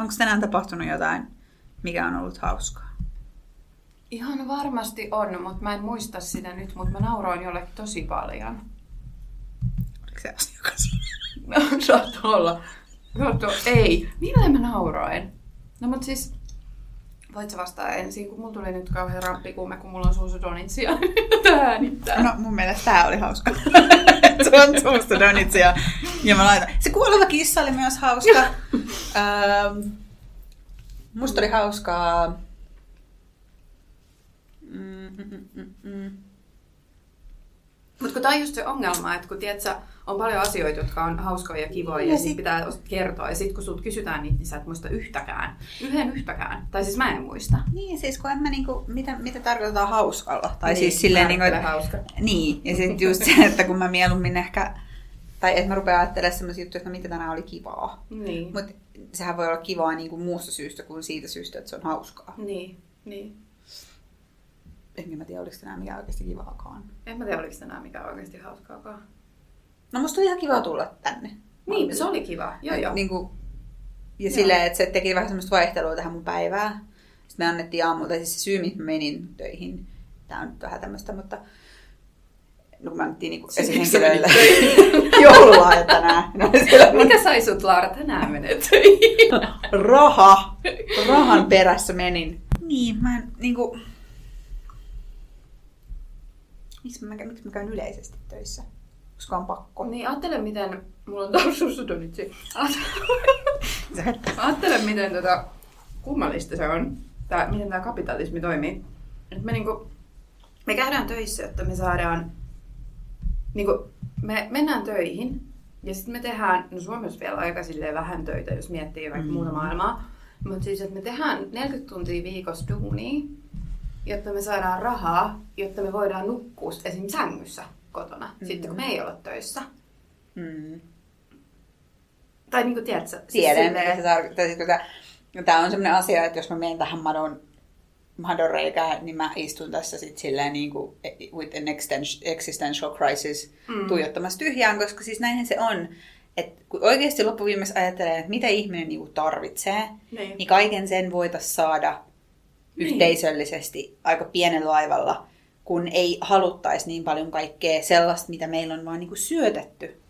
Onko tänään tapahtunut jotain, mikä on ollut hauskaa? Ihan varmasti on, mutta mä en muista sitä nyt, mutta mä nauroin jollekin tosi paljon. Oliko se asiakas? No, Saattaa olla. Ei. Millä mä nauroin? No mut siis, voit sä vastaa ensin, kun mulla tuli nyt kauhean rampikuume, kun mulla on suusudonitsia äänittää. No mun mielestä tää oli hauska. se on suusta donitsia. Ja mä laitan. Se kuoleva kissa oli myös hauska. ähm, musta oli hauskaa. Mm, mm, mm, mm. Mutta kun tämä on just se ongelma, että kun tiedät, sä, on paljon asioita, jotka on hauskoja ja kivoja, ja, Ja sit... pitää kertoa. Ja sitten kun sut kysytään niitä, niin sä et muista yhtäkään. Yhden yhtäkään. Tai siis mä en muista. Niin, siis kun en mä niinku, mitä, mitä tarkoitetaan hauskalla. Tai Niin, siis silleen niinku, että, hauska. Niin, ja sitten just se, että kun mä mieluummin ehkä, tai että mä rupean ajattelemaan sellaisia juttuja, että no mitä tänään oli kivaa. Niin. Mutta sehän voi olla kivaa niin kuin muusta syystä kuin siitä syystä, että se on hauskaa. Niin, niin. Enkä mä tiedä, oliko tänään mikä oikeasti kivaakaan. En mä tiedä, oliko tänään mikä oikeasti hauskaakaan. No musta oli ihan kiva tulla tänne. Niin, se oli kiva. Joo, joo. Niin kuin, ja Joo. silleen, että se teki vähän semmoista vaihtelua tähän mun päivään. Sitten me annettiin aamulla, siis se syy, mihin mä menin töihin, tää on nyt vähän tämmöistä, mutta no kun me annettiin niinku esihenkilöille joululahjat tänään. No, siellä Mikä sai sut, Laura, tänään menet töihin? raha, rahan perässä menin. Niin, mä en niinku... Miksi mä, miksi mä käyn yleisesti töissä? Koska on pakko. Niin, ajattele miten... Mulla on. Se, että Ajattele, miten tota, kummallista se on, tää, miten tämä kapitalismi toimii. Et me, niinku, me käydään töissä, että me saadaan... Niinku, me mennään töihin ja sitten me tehdään, no Suomessa vielä aika silleen vähän töitä, jos miettii vaikka mm. muuta maailmaa. Mutta siis, että me tehdään 40 tuntia viikossa duunia, jotta me saadaan rahaa, jotta me voidaan nukkua esim. sängyssä kotona, mm-hmm. sitten kun me ei olla töissä. mm, Tai niin kuin tiedätkö? siis tiedän, silleen- mitä se tarkoittaa. Siis, kun tämä on sellainen asia, että jos mä menen tähän madon, madon reikään, niin mä istun tässä sit silleen niin kuin with an existential crisis Mm. tuijottamassa tyhjään, koska siis näinhän se on. Että kun oikeasti loppuviimeksi ajattelee, että mitä ihminen niinku tarvitsee, Niin. niin kaiken sen voitaisiin saada Niin. yhteisöllisesti aika pienellä laivalla, kun ei haluttaisi niin paljon kaikkea sellaista, mitä meillä on vaan niinku syötetty,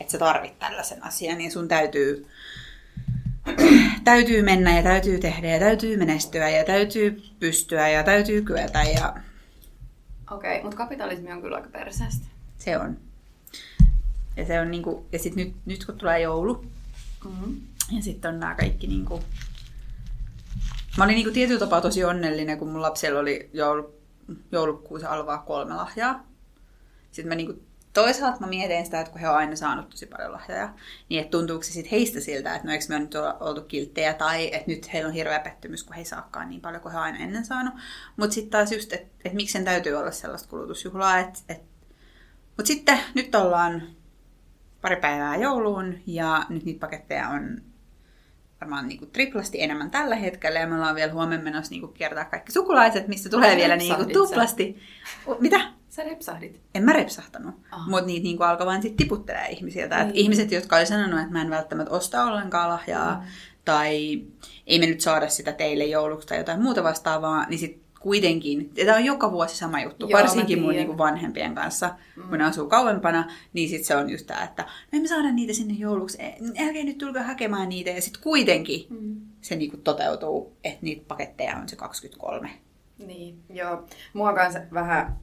että sä tarvit tällaisen asian, niin sun täytyy, täytyy mennä ja täytyy tehdä ja täytyy menestyä ja täytyy pystyä ja täytyy kyetä ja Okei, okay, mutta kapitalismi on kyllä aika perseestä. se on. Ja, se on niinku, ja sit nyt, nyt kun tulee joulu, Mm-hmm. Ja sitten on nämä kaikki niinku... Mä olin niinku tietyllä tapaa tosi onnellinen, kun mun lapsella oli joulu, joulukuussa alvaa kolme lahjaa. Sitten mä niinku, toisaalta mä mietin sitä, että kun he on aina saanut tosi paljon lahjoja, niin että tuntuuko se sit heistä siltä, että no eikö me on nyt oltu kilttejä, tai että nyt heillä on hirveä pettymys, kun he ei saakaan niin paljon kuin he on aina ennen saanut. Mutta sitten taas just, että et miksi sen täytyy olla sellaista kulutusjuhlaa, että et... Mutta sitten nyt ollaan pari päivää jouluun ja nyt niitä paketteja on varmaan niinku triplasti enemmän tällä hetkellä ja me ollaan vielä huomenna menossa niinku kiertää kaikki sukulaiset, mistä tulee Ai, vielä niinku sä? tuplasti. O, Mitä? Sä repsahdit. En mä repsahtanut, Ah. mutta niitä niinku alkoi vaan sit tiputtelee ihmisiltä. Et Niin. ihmiset, jotka oli sanonut, että mä en välttämättä osta ollenkaan lahjaa, Mm. tai ei me nyt saada sitä teille jouluksi tai jotain muuta vastaavaa, niin sit kuitenkin, tämä on joka vuosi sama juttu, Joo, varsinkin mun niinku vanhempien kanssa, Mm. kun ne asuu kauempana, niin sit se on just tämä, että emme saada niitä sinne jouluksi, älkää nyt tulkaa hakemaan niitä, ja sitten kuitenkin Mm. se niinku toteutuu, että niitä paketteja on se 23. Niin, joo. Mua kanssa vähän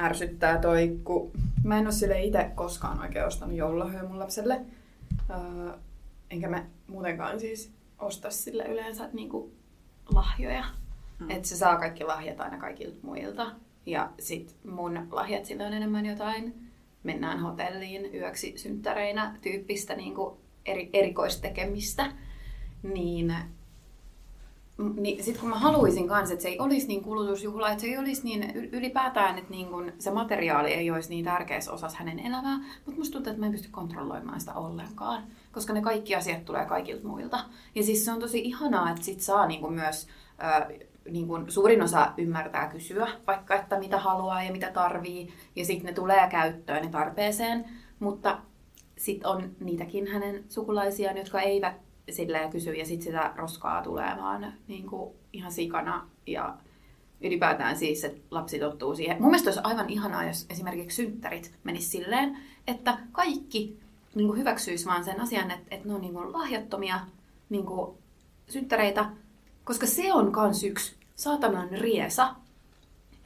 ärsyttää toi, kun mä en ole sille itse koskaan oikein ostanut joululahjoja mun lapselle. Öö, enkä mä muutenkaan siis osta sille yleensä niinku lahjoja. Mm. Että se saa kaikki lahjat aina kaikilta muilta. Ja sit mun lahjat sille on enemmän jotain. Mennään hotelliin yöksi synttäreinä tyyppistä niinku eri, erikoistekemistä. Niin niin sitten kun mä haluaisin kanssa, että se ei olisi niin kulutusjuhla, että se ei olisi niin ylipäätään, että niin kun se materiaali ei olisi niin tärkeässä osassa hänen elämää, mutta musta tuntuu, että mä en pysty kontrolloimaan sitä ollenkaan, koska ne kaikki asiat tulee kaikilta muilta. Ja siis se on tosi ihanaa, että sit saa niin kun myös, niin kun suurin osa ymmärtää kysyä vaikka, että mitä haluaa ja mitä tarvii, ja sitten ne tulee käyttöön ja tarpeeseen, mutta sitten on niitäkin hänen sukulaisiaan, jotka eivät silleen kysyy ja sitten sitä roskaa tulee vaan niin kuin ihan sikana ja ylipäätään siis, että lapsi tottuu siihen. Mun mielestä olisi aivan ihanaa, jos esimerkiksi synttärit menis silleen, että kaikki niin kuin hyväksyisi vaan sen asian, että, että ne on niin kuin lahjattomia niin kuin synttäreitä, koska se on kans yksi saatanan riesa,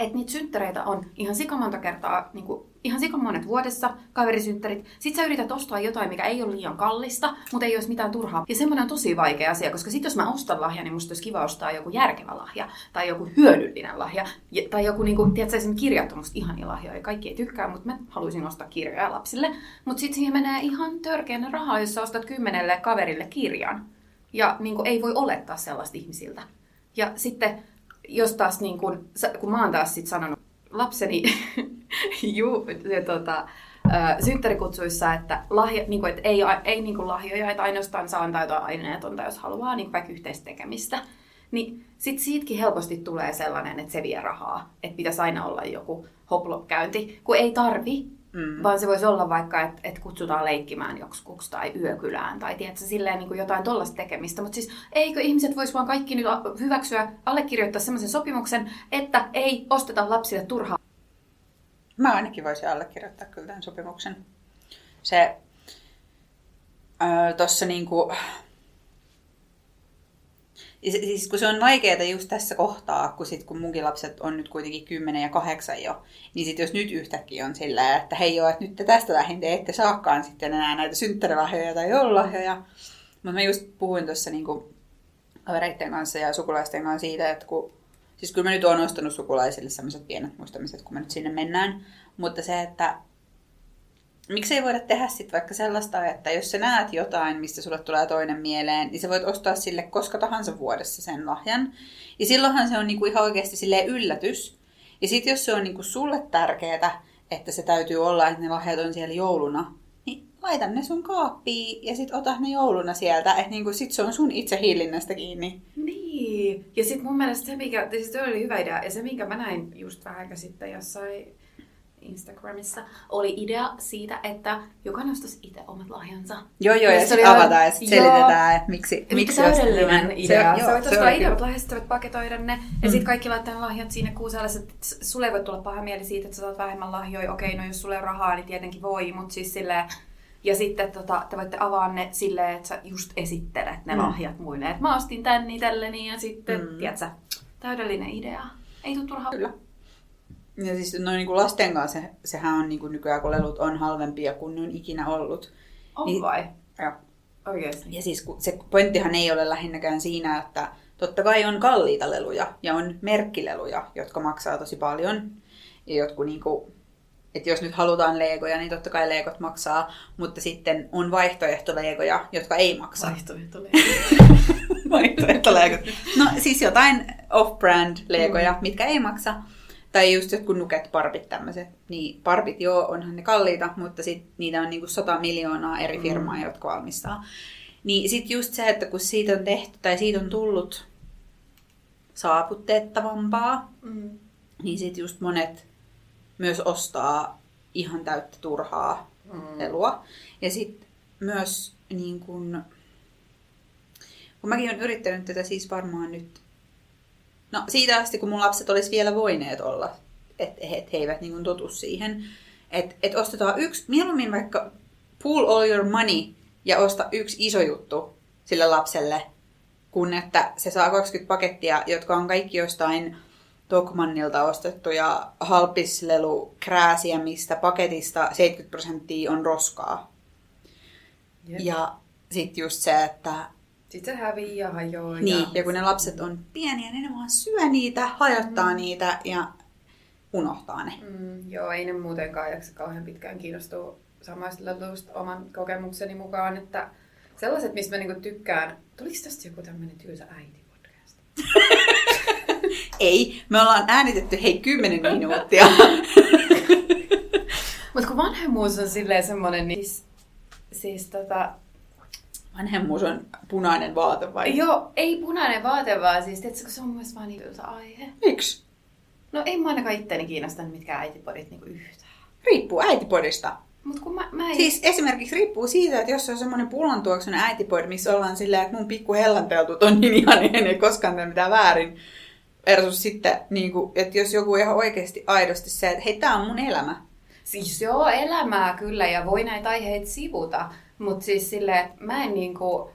että niitä synttäreitä on ihan sikamonta kertaa, niin kuin, ihan sikamonet vuodessa, kaverisynttärit. Sitten sä yrität ostaa jotain, mikä ei ole liian kallista, mutta ei olisi mitään turhaa. Ja semmoinen on tosi vaikea asia, koska sitten jos mä ostan lahja, niin musta olisi kiva ostaa joku järkevä lahja, tai joku hyödyllinen lahja, tai joku, niin kuin, tiedätkö, esimerkiksi kirjat on musta ihania lahjoja. Kaikki ei tykkää, mutta mä haluaisin ostaa kirjoja lapsille. Mutta sitten siihen menee ihan törkeänä rahaa, jos sä ostat kymmenelle kaverille kirjan. Ja niin kuin, ei voi olettaa sellaista ihmisiltä. Ja sitten jos taas, niin kun, kun mä oon taas sit sanonut lapseni ju, ja, tota, synttärikutsuissa, että, lahja, niin kuin, että ei, ei niin kuin lahjoja, että ainoastaan saa antaa jotain aineetonta, jos haluaa, niin vaikka yhteistekemistä. Niin sit siitäkin helposti tulee sellainen, että se vie rahaa. Että pitäisi aina olla joku hoplop-käynti, kun ei tarvi. Mm. Vaan se voisi olla vaikka, että et kutsutaan leikkimään joksikuksi tai yökylään tai tiedätkö, silleen niin kuin jotain tollasta tekemistä. Mutta siis eikö ihmiset voisi vaan kaikki nyt hyväksyä, allekirjoittaa sellaisen sopimuksen, että ei osteta lapsille turhaa. Mä ainakin voisin allekirjoittaa kyllä tämän sopimuksen. Se öö, tossa niinku, Siis kun se on vaikeaa just tässä kohtaa, kun, sit, kun munkin lapset on nyt kuitenkin 10 ja 8 jo, niin sit jos nyt yhtäkkiä on sillä, että hei joo, että nyt te tästä lähin te ette saakaan sitten enää näitä synttärilahjoja tai joululahjoja. Mutta mä just puhuin tuossa niinku kavereiden kanssa ja sukulaisten kanssa siitä, että kun, siis kyllä mä nyt oon ostanut sukulaisille sellaiset pienet muistamiset, kun me nyt sinne mennään, mutta se, että miksi ei voida tehdä sitten vaikka sellaista, että jos sä näet jotain, mistä sulle tulee toinen mieleen, niin sä voit ostaa sille koska tahansa vuodessa sen lahjan. Ja silloinhan se on niinku ihan oikeasti silleen yllätys. Ja sitten jos se on niinku sulle tärkeää, että se täytyy olla, että ne lahjat on siellä jouluna, niin laita ne sun kaappiin ja sitten ota ne jouluna sieltä. Että niinku sit se on sun itse hillinnästä kiinni. Niin. Ja sitten mun mielestä se, mikä, siis oli hyvä idea, ja se, minkä mä näin just vähän sitten jossain Instagramissa oli idea siitä, että jokainen ostaisi itse omat lahjansa. Joo, joo, ja, ja sitten avataan ja sitten selitetään, että miksi, miksi täydellinen idea. Se, joo, sä voit ostaa ideat lahjasta, voit paketoida ne, mm. ja sitten kaikki laittaa ne lahjat sinne kuusalle. että sulle ei voi tulla paha mieli siitä, että sä saat vähemmän lahjoja. Okei, no jos sulle on rahaa, niin tietenkin voi, mutta siis silleen, ja sitten tota, te voitte avaa ne silleen, että sä just esittelet ne mm. lahjat muille. Että mä ostin tän itselleni ja sitten, mm. tiedätkö, täydellinen idea. Ei tule turhaa. Kyllä. Ja siis noin niin kuin lasten kanssa, se, sehän on niin kuin nykyään, kun lelut on halvempia kuin ne on ikinä ollut. On niin, vai? Joo. Oikeasti. Ja siis se pointtihan ei ole lähinnäkään siinä, että totta kai on kalliita leluja ja on merkkileluja, jotka maksaa tosi paljon. Ja jotkut niin kuin, että jos nyt halutaan legoja, niin totta kai legot maksaa, mutta sitten on vaihtoehtolegoja, jotka ei maksa. Vaihtoehtolegot. vaihtoehtolegot. No siis jotain off-brand legoja, mm. mitkä ei maksa. Tai just jotkut nuket, parpit tämmöiset. Niin parpit joo, onhan ne kalliita, mutta sit niitä on niinku sata miljoonaa eri mm. firmaa, mm. jotka valmistaa. Niin sit just se, että kun siitä on tehty tai siitä on tullut saavutettavampaa, mm. niin sit just monet myös ostaa ihan täyttä turhaa mm. elua. Ja sitten myös niin kun, kun mäkin olen yrittänyt tätä siis varmaan nyt No siitä asti, kun mun lapset olisi vielä voineet olla, että et he eivät niin totu siihen. Että et ostetaan yksi, mieluummin vaikka pool all your money ja osta yksi iso juttu sille lapselle, kun että se saa 20 pakettia, jotka on kaikki jostain Tokmannilta ostettuja halpislelu krääsiä, mistä paketista 70 prosenttia on roskaa. Yep. Ja sitten just se, että sitten se hävii ja hajoaa. Niin, ja... ja kun ne lapset on pieniä, niin ne vaan syö niitä, hajottaa mm. niitä ja unohtaa ne. Mm, joo, ei ne muutenkaan jaksa kauhean pitkään kiinnostua samaista leluista oman kokemukseni mukaan, että sellaiset, mistä mä niinku tykkään. Tuliko tästä joku tämmöinen tylsä äiti podcast? ei, me ollaan äänitetty hei kymmenen minuuttia. Mutta kun vanhemmuus on silleen semmoinen, niin siis, siis tota, Vanhemmuus on punainen vaate vai? Joo, ei punainen vaate, vaan siis, tiedätkö, se on myös vaan niin aihe. Miksi? No ei mä ainakaan itteeni kiinnostanut mitkään äitipodit niinku yhtään. Riippuu äitipodista. Mut kun mä, mä en... Siis esimerkiksi riippuu siitä, että jos se on semmoinen pullontuoksunen äitipoid, missä ollaan silleen, että mun pikku on niin ihan, ei koskaan tee mitään väärin. Versus sitten, niin kuin, että jos joku ihan oikeasti aidosti se, että hei, tää on mun elämä. Siis joo, elämää kyllä ja voi näitä aiheita sivuta, mutta siis silleen, että mä en niinku,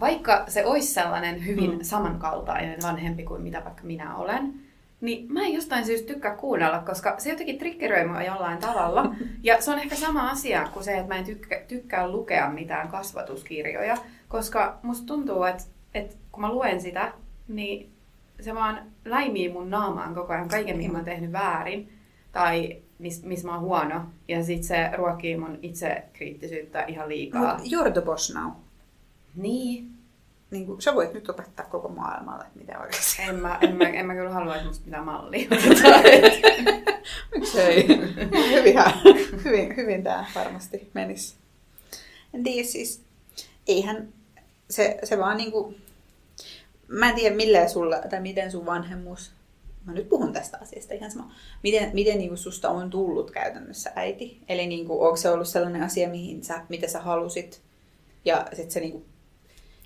vaikka se olisi sellainen hyvin mm. samankaltainen vanhempi kuin mitä vaikka minä olen, niin mä en jostain syystä tykkää kuunnella, koska se jotenkin triggeröi mua jollain tavalla. Ja se on ehkä sama asia kuin se, että mä en tykkää, tykkää lukea mitään kasvatuskirjoja, koska musta tuntuu, että, että kun mä luen sitä, niin se vaan läimii mun naamaan koko ajan kaiken, mitä mä oon tehnyt väärin tai missä mis mä oon huono. Ja sit se ruokkii mun itsekriittisyyttä ihan liikaa. Mut you're the boss now. Niin. Niin kuin, sä voit nyt opettaa koko maailmalle, että mitä oikeasti. En mä, en, mä, en mä kyllä halua, että musta mitään mallia. Miksei? hyvin, hyvin, hyvin tämä varmasti menisi. En tiedä siis, eihän se, se vaan niinku, mä en tiedä milleen sulla, tai miten sun vanhemmuus, mä nyt puhun tästä asiasta ihan sama, miten, miten niinku susta on tullut käytännössä äiti? Eli niinku, onko se ollut sellainen asia, mihin sä, mitä sä halusit, ja sitten sä niinku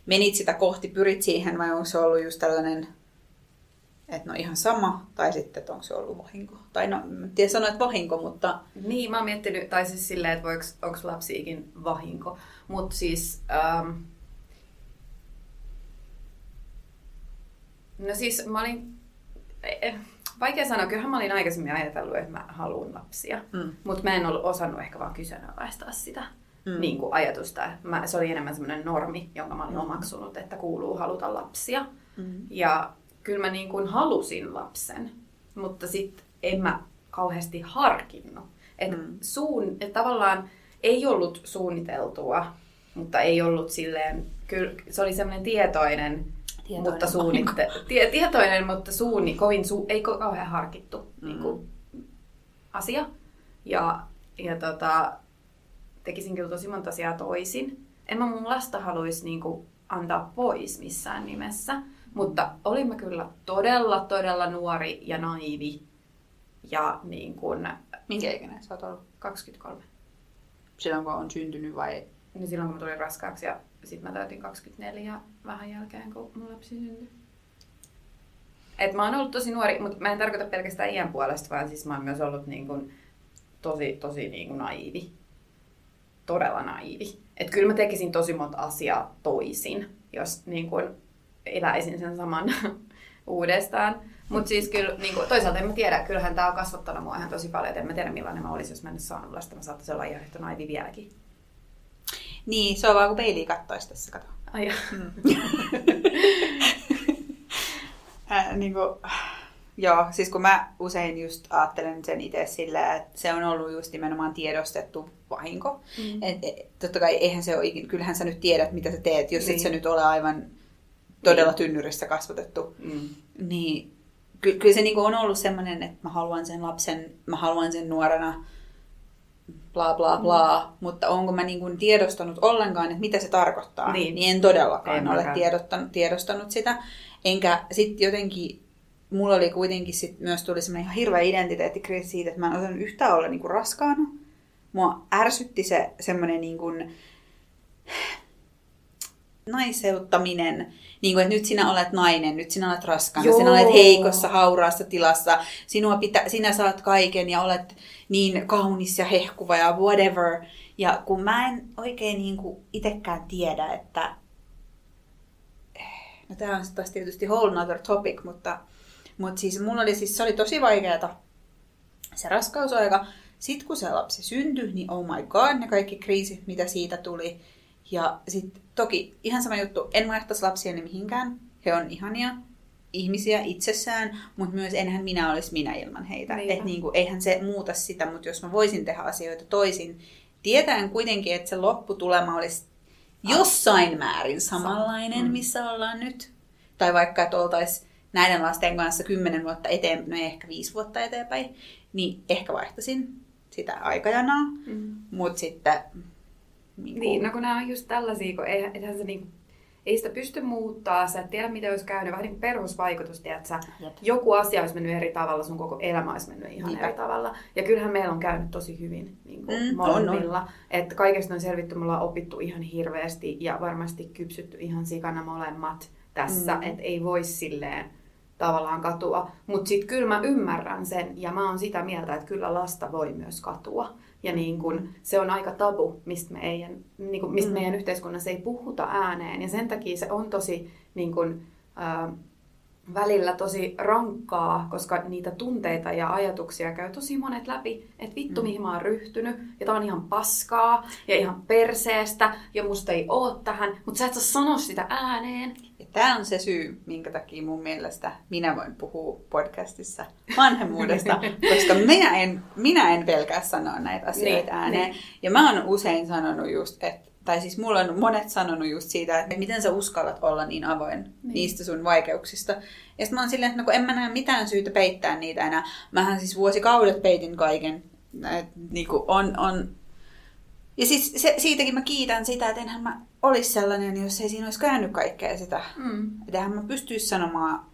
menit sitä kohti, pyrit siihen, vai onko se ollut just tällainen, että no ihan sama, tai sitten, että onko se ollut vahinko. Tai no, en tiedä sanoa, että vahinko, mutta... Niin, mä oon miettinyt, tai siis silleen, että voiko, onko lapsiikin vahinko. Mutta siis... Ähm, no siis mä olin... Eh, vaikea sanoa, kyllähän mä olin aikaisemmin ajatellut, että mä haluan lapsia. Mm. Mutta mä en ollut osannut ehkä vaan kyseenalaistaa sitä mm. niin kuin ajatusta. Mä, se oli enemmän semmoinen normi, jonka mä olin mm. omaksunut, että kuuluu haluta lapsia. Mm. Ja kyllä mä niin kuin halusin lapsen, mutta sitten en mä kauheasti harkinnut. Et mm. suun, et tavallaan ei ollut suunniteltua, mutta ei ollut silleen, kyllä se oli semmoinen tietoinen, tietoinen mutta suunnitte, tie, tietoinen, mutta suunni, kovin su, ei kauhean harkittu mm. niin kuin, asia. Ja, ja tota, tekisin kyllä tosi monta asiaa toisin. En mä mun lasta haluaisi niin kuin, antaa pois missään nimessä. Mutta olin mä kyllä todella, todella nuori ja naivi. Ja niin kuin... Minkä ikäinen sä oot ollut? 23. Silloin kun on syntynyt vai? Niin silloin kun mä tulin raskaaksi ja sitten mä täytin 24 vähän jälkeen, kun mun lapsi syntyi. Et mä oon ollut tosi nuori, mutta mä en tarkoita pelkästään iän puolesta, vaan siis mä oon myös ollut niin kuin tosi, tosi niin kuin naivi. Todella naivi. Et kyllä mä tekisin tosi monta asiaa toisin, jos niin kuin eläisin sen saman uudestaan. Mutta siis kyllä niin kuin, toisaalta en mä tiedä, kyllähän tämä on kasvattanut mua ihan tosi paljon, että en mä tiedä millainen mä olisin, jos mä en saanut lasta. Mä saattaisin olla ihan yhtä naivi vieläkin. Niin, se on vaan kun peiliä kattoisi tässä, kato. Ai mm. äh, niin kuin, joo, siis kun mä usein just ajattelen sen itse sillä, että se on ollut just nimenomaan tiedostettu vahinko. Mm. Et, et, totta kai eihän se ole kyllähän sä nyt tiedät, mitä sä teet, jos niin. et sä nyt ole aivan todella tynnyrissä kasvatettu. Mm. Niin ky- kyllä se niinku on ollut semmoinen, että mä haluan sen lapsen, mä haluan sen nuorena, bla bla bla, mm. mutta onko mä niinku tiedostanut ollenkaan, että mitä se tarkoittaa, niin, niin en todellakaan en ole tiedostanut, tiedostanut sitä. Enkä sitten jotenkin, mulla oli kuitenkin sit myös tuli semmoinen ihan hirveä identiteettikriisi siitä, että mä en osannut yhtään olla niinku raskaana. Mua ärsytti se semmoinen niinku, naiseuttaminen, niin kuin, että nyt sinä olet nainen, nyt sinä olet raskaana, Joo. sinä olet heikossa, hauraassa tilassa, sinua pitä, sinä saat kaiken ja olet niin kaunis ja hehkuva ja whatever. Ja kun mä en oikein niin itsekään tiedä, että no tämä on taas tietysti whole other topic, mutta, mutta siis mulla oli siis, se oli tosi vaikeata se raskausaika. Sitten kun se lapsi syntyi, niin oh my god, ne kaikki kriisit, mitä siitä tuli. Ja sitten toki ihan sama juttu, en vaihtaisi lapsiani mihinkään. He on ihania ihmisiä itsessään, mutta myös enhän minä olisi minä ilman heitä. Niin että niinku, eihän se muuta sitä, mutta jos mä voisin tehdä asioita toisin, tietäen kuitenkin, että se lopputulema olisi jossain määrin samanlainen, mm. missä ollaan nyt. Tai vaikka, että oltaisiin näiden lasten kanssa kymmenen vuotta eteenpäin, no ehkä viisi vuotta eteenpäin, niin ehkä vaihtaisin sitä aikajanaa. Mm. Mutta sitten niin, kuin... niin, no kun nämä on just tällaisia, kun eihän, eihän se niin, ei sitä pysty muuttaa, sä et tiedä mitä olisi käynyt, vähän niin kuin perusvaikutus, että Jep. joku asia olisi mennyt eri tavalla, sun koko elämä olisi mennyt ihan Niinpä. eri tavalla. Ja kyllähän meillä on käynyt tosi hyvin niin kuin Mm, mm, on, on. molemmilla. Että kaikesta on selvitty, me ollaan opittu ihan hirveästi ja varmasti kypsytty ihan sikana molemmat tässä, mm. että ei voi silleen tavallaan katua. Mutta sitten kyllä mä ymmärrän sen ja mä oon sitä mieltä, että kyllä lasta voi myös katua. Ja niin kun, se on aika tabu, mistä, meidän, niin kun, mistä Mm. meidän yhteiskunnassa ei puhuta ääneen. Ja sen takia se on tosi niin kun, ää, välillä tosi rankkaa, koska niitä tunteita ja ajatuksia käy tosi monet läpi, että vittu Mm. mihin mä oon ryhtynyt, ja tää on ihan paskaa, ja ihan perseestä, ja musta ei oo tähän, mutta sä et saa sanoa sitä ääneen. Tämä on se syy, minkä takia mun mielestä minä voin puhua podcastissa vanhemmuudesta, koska minä en, minä en pelkää sanoa näitä asioita Niin, ääneen. niin. Ja mä oon usein sanonut just, että tai siis mulla on monet sanonut just siitä, että miten sä uskallat olla niin avoin niin. Niin. niistä sun vaikeuksista. Ja sitten mä oon silleen, että no kun en mä näe mitään syytä peittää niitä enää. Mähän siis vuosikaudet peitin kaiken. Et, niinku on, on ja siis se, siitäkin mä kiitän sitä, että enhän mä olisi sellainen, jos ei siinä olisi käynyt kaikkea sitä. Mm. Että mä pystyisi sanomaan.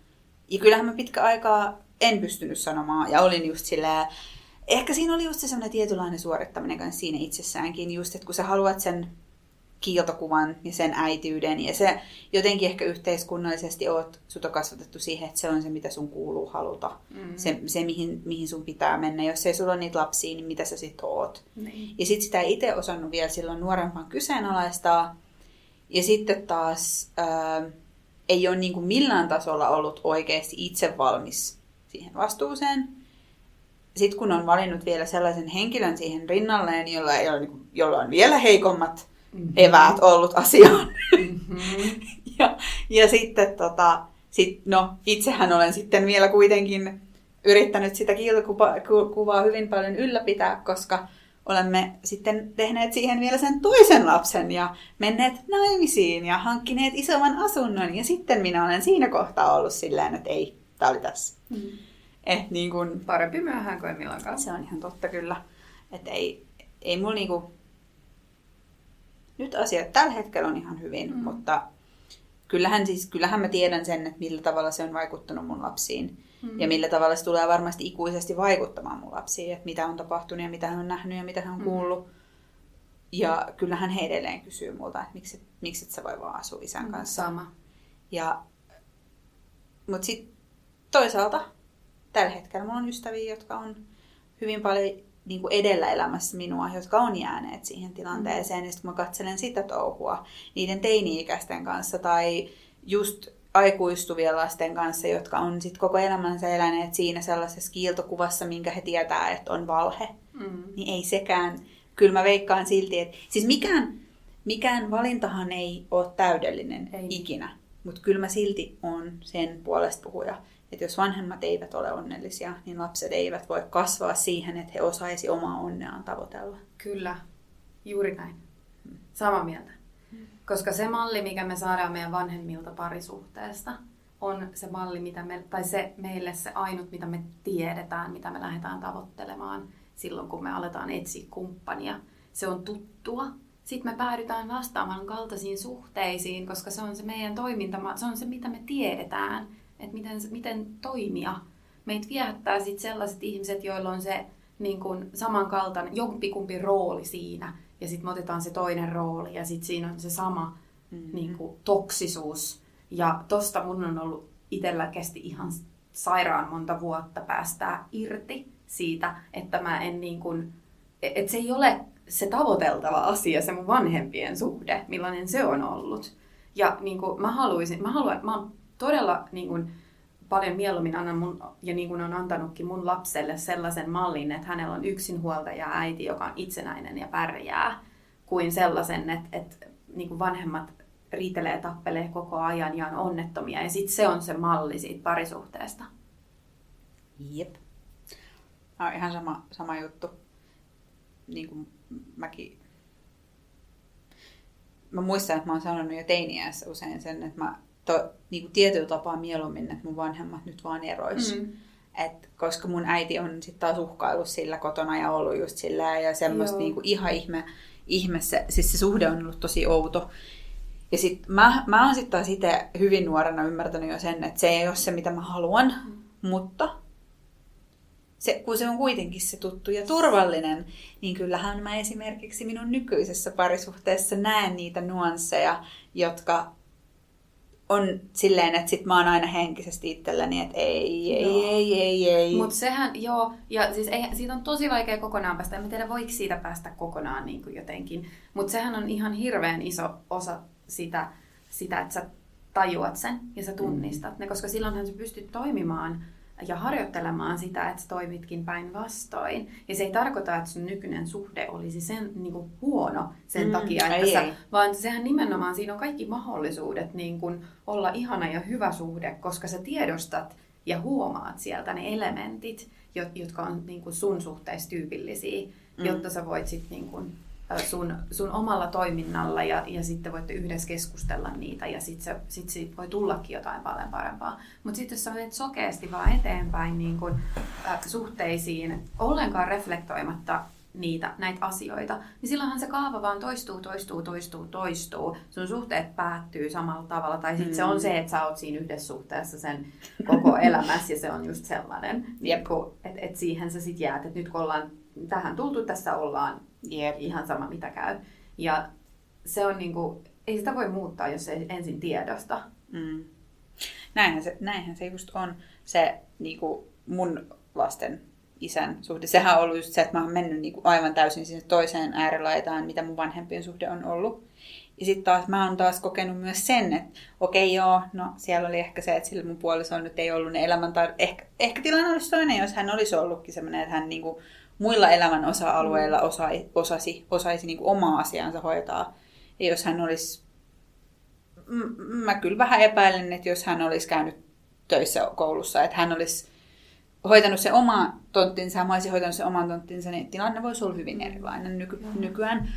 Ja kyllähän mä pitkä aikaa en pystynyt sanomaan. Ja olin just sillä Ehkä siinä oli just se sellainen tietynlainen suorittaminen kanssa siinä itsessäänkin. Just, että kun sä haluat sen kiiltokuvan ja sen äityyden. Ja se jotenkin ehkä yhteiskunnallisesti oot, sut on kasvatettu siihen, että se on se, mitä sun kuuluu haluta. Mm. Se, se mihin, mihin sun pitää mennä. Jos ei sulla ole niitä lapsia, niin mitä sä sit oot. Niin. Ja sitten sitä ei itse osannut vielä silloin nuorempaan kyseenalaistaa. Ja sitten taas ää, ei ole niin kuin millään tasolla ollut oikeasti itse valmis siihen vastuuseen. Sitten kun on valinnut vielä sellaisen henkilön siihen rinnalleen, jolla, ei ole, niin jolla on vielä heikommat Mhm. eväät ollut asiaan. Mhm. ja, ja sitten tota, sit, no, itsehän olen sitten vielä kuitenkin yrittänyt sitä kiiltokuvaa hyvin paljon ylläpitää, koska olemme sitten tehneet siihen vielä sen toisen lapsen ja menneet naimisiin ja hankkineet isomman asunnon. Ja sitten minä olen siinä kohtaa ollut silleen, että ei, tämä oli tässä. Mm. Et niin kun, Parempi myöhään kuin milloinkaan. se on ihan totta kyllä. Että ei, ei mulla niinku... Nyt asiat tällä hetkellä on ihan hyvin, mm. Mm. mutta kyllähän, siis, kyllähän mä tiedän sen, että millä tavalla se on vaikuttanut mun lapsiin. Mm. Ja millä tavalla se tulee varmasti ikuisesti vaikuttamaan mun lapsiin. Että mitä on tapahtunut ja mitä hän on nähnyt ja mitä hän on Mm. kuullut. Ja kyllähän he edelleen kysyy multa, että miksi, miksi et sä voi vaan asua isän Mm, kanssa. Sama. Ja, mutta sitten toisaalta tällä hetkellä mulla on ystäviä, jotka on hyvin paljon niin kuin edellä elämässä minua, jotka on jääneet siihen tilanteeseen. Mm. Ja sitten kun mä katselen sitä touhua niiden teini-ikäisten kanssa tai just aikuistuvien lasten kanssa, jotka on sit koko elämänsä eläneet siinä sellaisessa kiiltokuvassa, minkä he tietää, että on valhe, Mm. niin ei sekään. Kyllä mä veikkaan silti, että siis mikään, mikään valintahan ei ole täydellinen Ei. ikinä. Mutta kyllä mä silti on sen puolesta puhuja, että jos vanhemmat eivät ole onnellisia, niin lapset eivät voi kasvaa siihen, että he osaisi omaa onneaan tavoitella. Kyllä, juuri näin. Samaa mieltä. Koska se malli, mikä me saadaan meidän vanhemmilta parisuhteesta, on se malli, mitä me, tai se meille se ainut, mitä me tiedetään, mitä me lähdetään tavoittelemaan silloin, kun me aletaan etsiä kumppania. Se on tuttua. Sitten me päädytään vastaamaan kaltaisiin suhteisiin, koska se on se meidän toiminta, se on se, mitä me tiedetään, että miten, miten toimia. Meitä viehättää sitten sellaiset ihmiset, joilla on se niin kuin samankaltainen, jompikumpi rooli siinä, ja sitten me otetaan se toinen rooli, ja sitten siinä on se sama Mm. niin kuin, toksisuus. Ja tosta mun on ollut itsellä kesti ihan sairaan monta vuotta päästää irti siitä, että mä en niin kuin, että se ei ole se tavoiteltava asia, se mun vanhempien suhde, millainen se on ollut. Ja niin kuin, mä haluaisin, mä haluan, mä oon todella niin kuin, paljon mieluummin annan mun, ja niin kuin on antanutkin mun lapselle sellaisen mallin, että hänellä on yksinhuoltaja äiti, joka on itsenäinen ja pärjää, kuin sellaisen, että, että niin kuin vanhemmat riitelee, tappelee koko ajan ja on onnettomia. Ja sitten se on se malli siitä parisuhteesta. Jep. No, ihan sama, sama juttu. Niin kuin mäkin... Mä muistan, että mä oon sanonut jo teiniässä usein sen, että mä to, niin kuin tietyllä tapaa mieluummin, että mun vanhemmat nyt vaan erois. Mm. Et, koska mun äiti on sitten taas uhkailu sillä kotona ja ollut just sillä ja semmoista Joo. niinku ihan ihme, ihme se, siis se suhde on ollut tosi outo. Ja sit mä, mä oon sitten taas itse hyvin nuorena ymmärtänyt jo sen, että se ei ole se, mitä mä haluan, mm. mutta se, kun se on kuitenkin se tuttu ja turvallinen, niin kyllähän mä esimerkiksi minun nykyisessä parisuhteessa näen niitä nuansseja, jotka on silleen, että sit mä oon aina henkisesti itselläni, että ei, ei, joo. ei, ei, ei. Mutta sehän, joo, ja siis ei, siitä on tosi vaikea kokonaan päästä. En mä tiedä, voiko siitä päästä kokonaan niin kuin jotenkin. Mutta sehän on ihan hirveän iso osa sitä, sitä, että sä tajuat sen ja sä tunnistat mm. ne, koska silloinhan sä pystyt toimimaan ja harjoittelemaan sitä, että sä toimitkin päinvastoin. Ja se ei tarkoita, että sun nykyinen suhde olisi sen niin kuin huono sen mm, takia, että ei, sä, ei. vaan sehän nimenomaan siinä on kaikki mahdollisuudet niin kuin olla ihana ja hyvä suhde, koska sä tiedostat ja huomaat sieltä ne elementit, jotka on niin kuin sun suhteessa tyypillisiä, mm. jotta sä voit sitten niin kuin sun, sun omalla toiminnalla ja, ja sitten voitte yhdessä keskustella niitä ja sitten sit siitä voi tullakin jotain paljon parempaa. Mutta sitten jos sä menet sokeasti vaan eteenpäin niin kun, äh, suhteisiin ollenkaan reflektoimatta niitä, näitä asioita, niin silloinhan se kaava vaan toistuu, toistuu, toistuu, toistuu. Sun suhteet päättyy samalla tavalla. Tai sitten mm. se on se, että sä oot siinä yhdessä suhteessa sen koko elämässä ja se on just sellainen, että et siihen sä sitten jäät. Että nyt kun ollaan tähän tultu, tässä ollaan Jep. ihan sama mitä käy. Ja se on niinku, ei sitä voi muuttaa, jos ei ensin tiedosta. Mm. Näinhän, se, näinhän se just on. Se niinku, mun lasten isän suhde, sehän on ollut just se, että mä oon mennyt niinku aivan täysin sinne toiseen äärilaitaan, mitä mun vanhempien suhde on ollut. Ja sitten taas mä oon taas kokenut myös sen, että okei okay, joo, no siellä oli ehkä se, että sillä mun puolisolla nyt ei ollut ne elämäntar... Ehkä, ehkä tilanne olisi toinen, jos hän olisi ollutkin semmoinen, että hän niinku muilla elämän osa-alueilla mm. osa, osasi, osaisi niin kuin omaa asiansa hoitaa. Ja jos hän olisi, mä kyllä vähän epäilen, että jos hän olisi käynyt töissä koulussa, että hän olisi hoitanut se oma tonttinsa ja mä olisin hoitanut se oman tonttinsa, niin tilanne voisi olla hyvin erilainen nyky- mm. nykyään.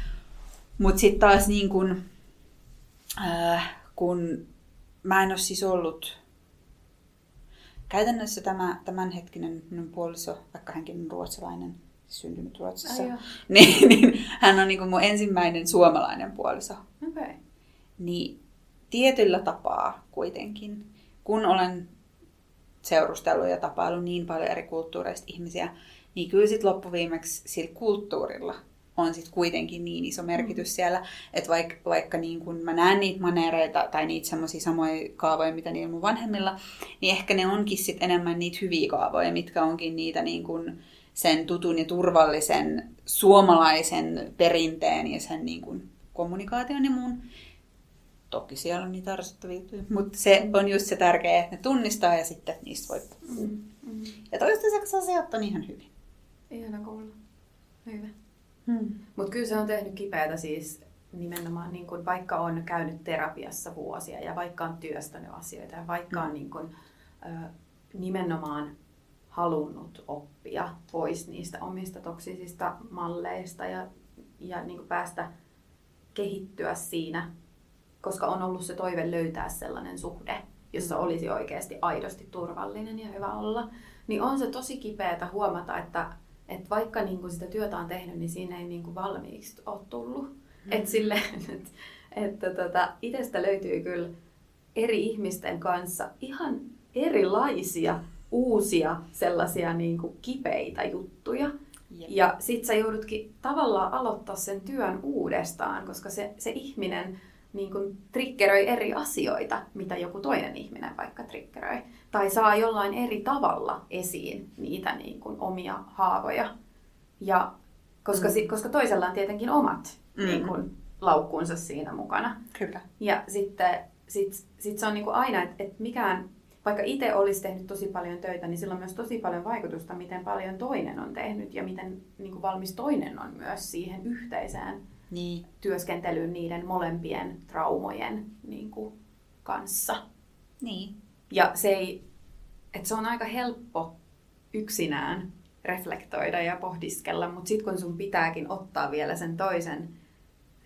Mutta sitten taas niin kun, äh, kun mä en ole siis ollut käytännössä tämä tämänhetkinen puoliso, vaikka hänkin on ruotsalainen, syntynyt Ruotsissa, Ai niin, niin hän on niin kuin mun ensimmäinen suomalainen puoliso. Okay. Niin tietyllä tapaa kuitenkin, kun olen seurustellut ja tapaillut niin paljon eri kulttuureista ihmisiä, niin kyllä sitten loppuviimeksi sillä kulttuurilla on sitten kuitenkin niin iso merkitys mm. siellä, että vaikka, vaikka niin kun mä näen niitä manereita tai niitä semmoisia samoja kaavoja, mitä niillä mun vanhemmilla, niin ehkä ne onkin sitten enemmän niitä hyviä kaavoja, mitkä onkin niitä niin kun, sen tutun ja turvallisen suomalaisen perinteen ja sen niin kuin kommunikaation ja muun. Toki siellä on niitä arvostettavia juttuja, mutta se on just se tärkeä, että ne tunnistaa ja sitten niistä voi puhua. Mm, mm. Ja toistaiseksi asiat on ihan hyvin. Ihana kuulla. Hyvä. Hmm. Mutta kyllä se on tehnyt kipeätä siis nimenomaan, niin kun vaikka on käynyt terapiassa vuosia ja vaikka on työstänyt asioita ja vaikka on mm. niin kun, nimenomaan halunnut oppia pois niistä omista toksisista malleista ja, ja niin kuin päästä kehittyä siinä, koska on ollut se toive löytää sellainen suhde, jossa olisi oikeasti aidosti turvallinen ja hyvä olla, niin on se tosi kipeätä huomata, että, että vaikka niin kuin sitä työtä on tehnyt, niin siinä ei niin kuin valmiiksi ole tullut. Mm. Että silleen, että, että tota, itsestä löytyy kyllä eri ihmisten kanssa ihan erilaisia uusia sellaisia niin kuin kipeitä juttuja. Jep. Ja sit sä joudutkin tavallaan aloittaa sen työn uudestaan, koska se, se ihminen niin kuin triggeröi eri asioita, mitä joku toinen ihminen vaikka triggeröi. Tai saa jollain eri tavalla esiin niitä niin kuin omia haavoja. Ja koska, mm. koska toisella on tietenkin omat mm. niin kuin, laukkuunsa siinä mukana. Kyllä. Ja sitten sit, sit se on niin kuin aina, että et mikään vaikka itse olisi tehnyt tosi paljon töitä, niin sillä on myös tosi paljon vaikutusta, miten paljon toinen on tehnyt ja miten niin kuin valmis toinen on myös siihen yhteiseen niin. työskentelyyn niiden molempien traumojen niin kuin, kanssa. Niin. Ja se, ei, että se on aika helppo yksinään reflektoida ja pohdiskella, mutta sitten kun sun pitääkin ottaa vielä sen toisen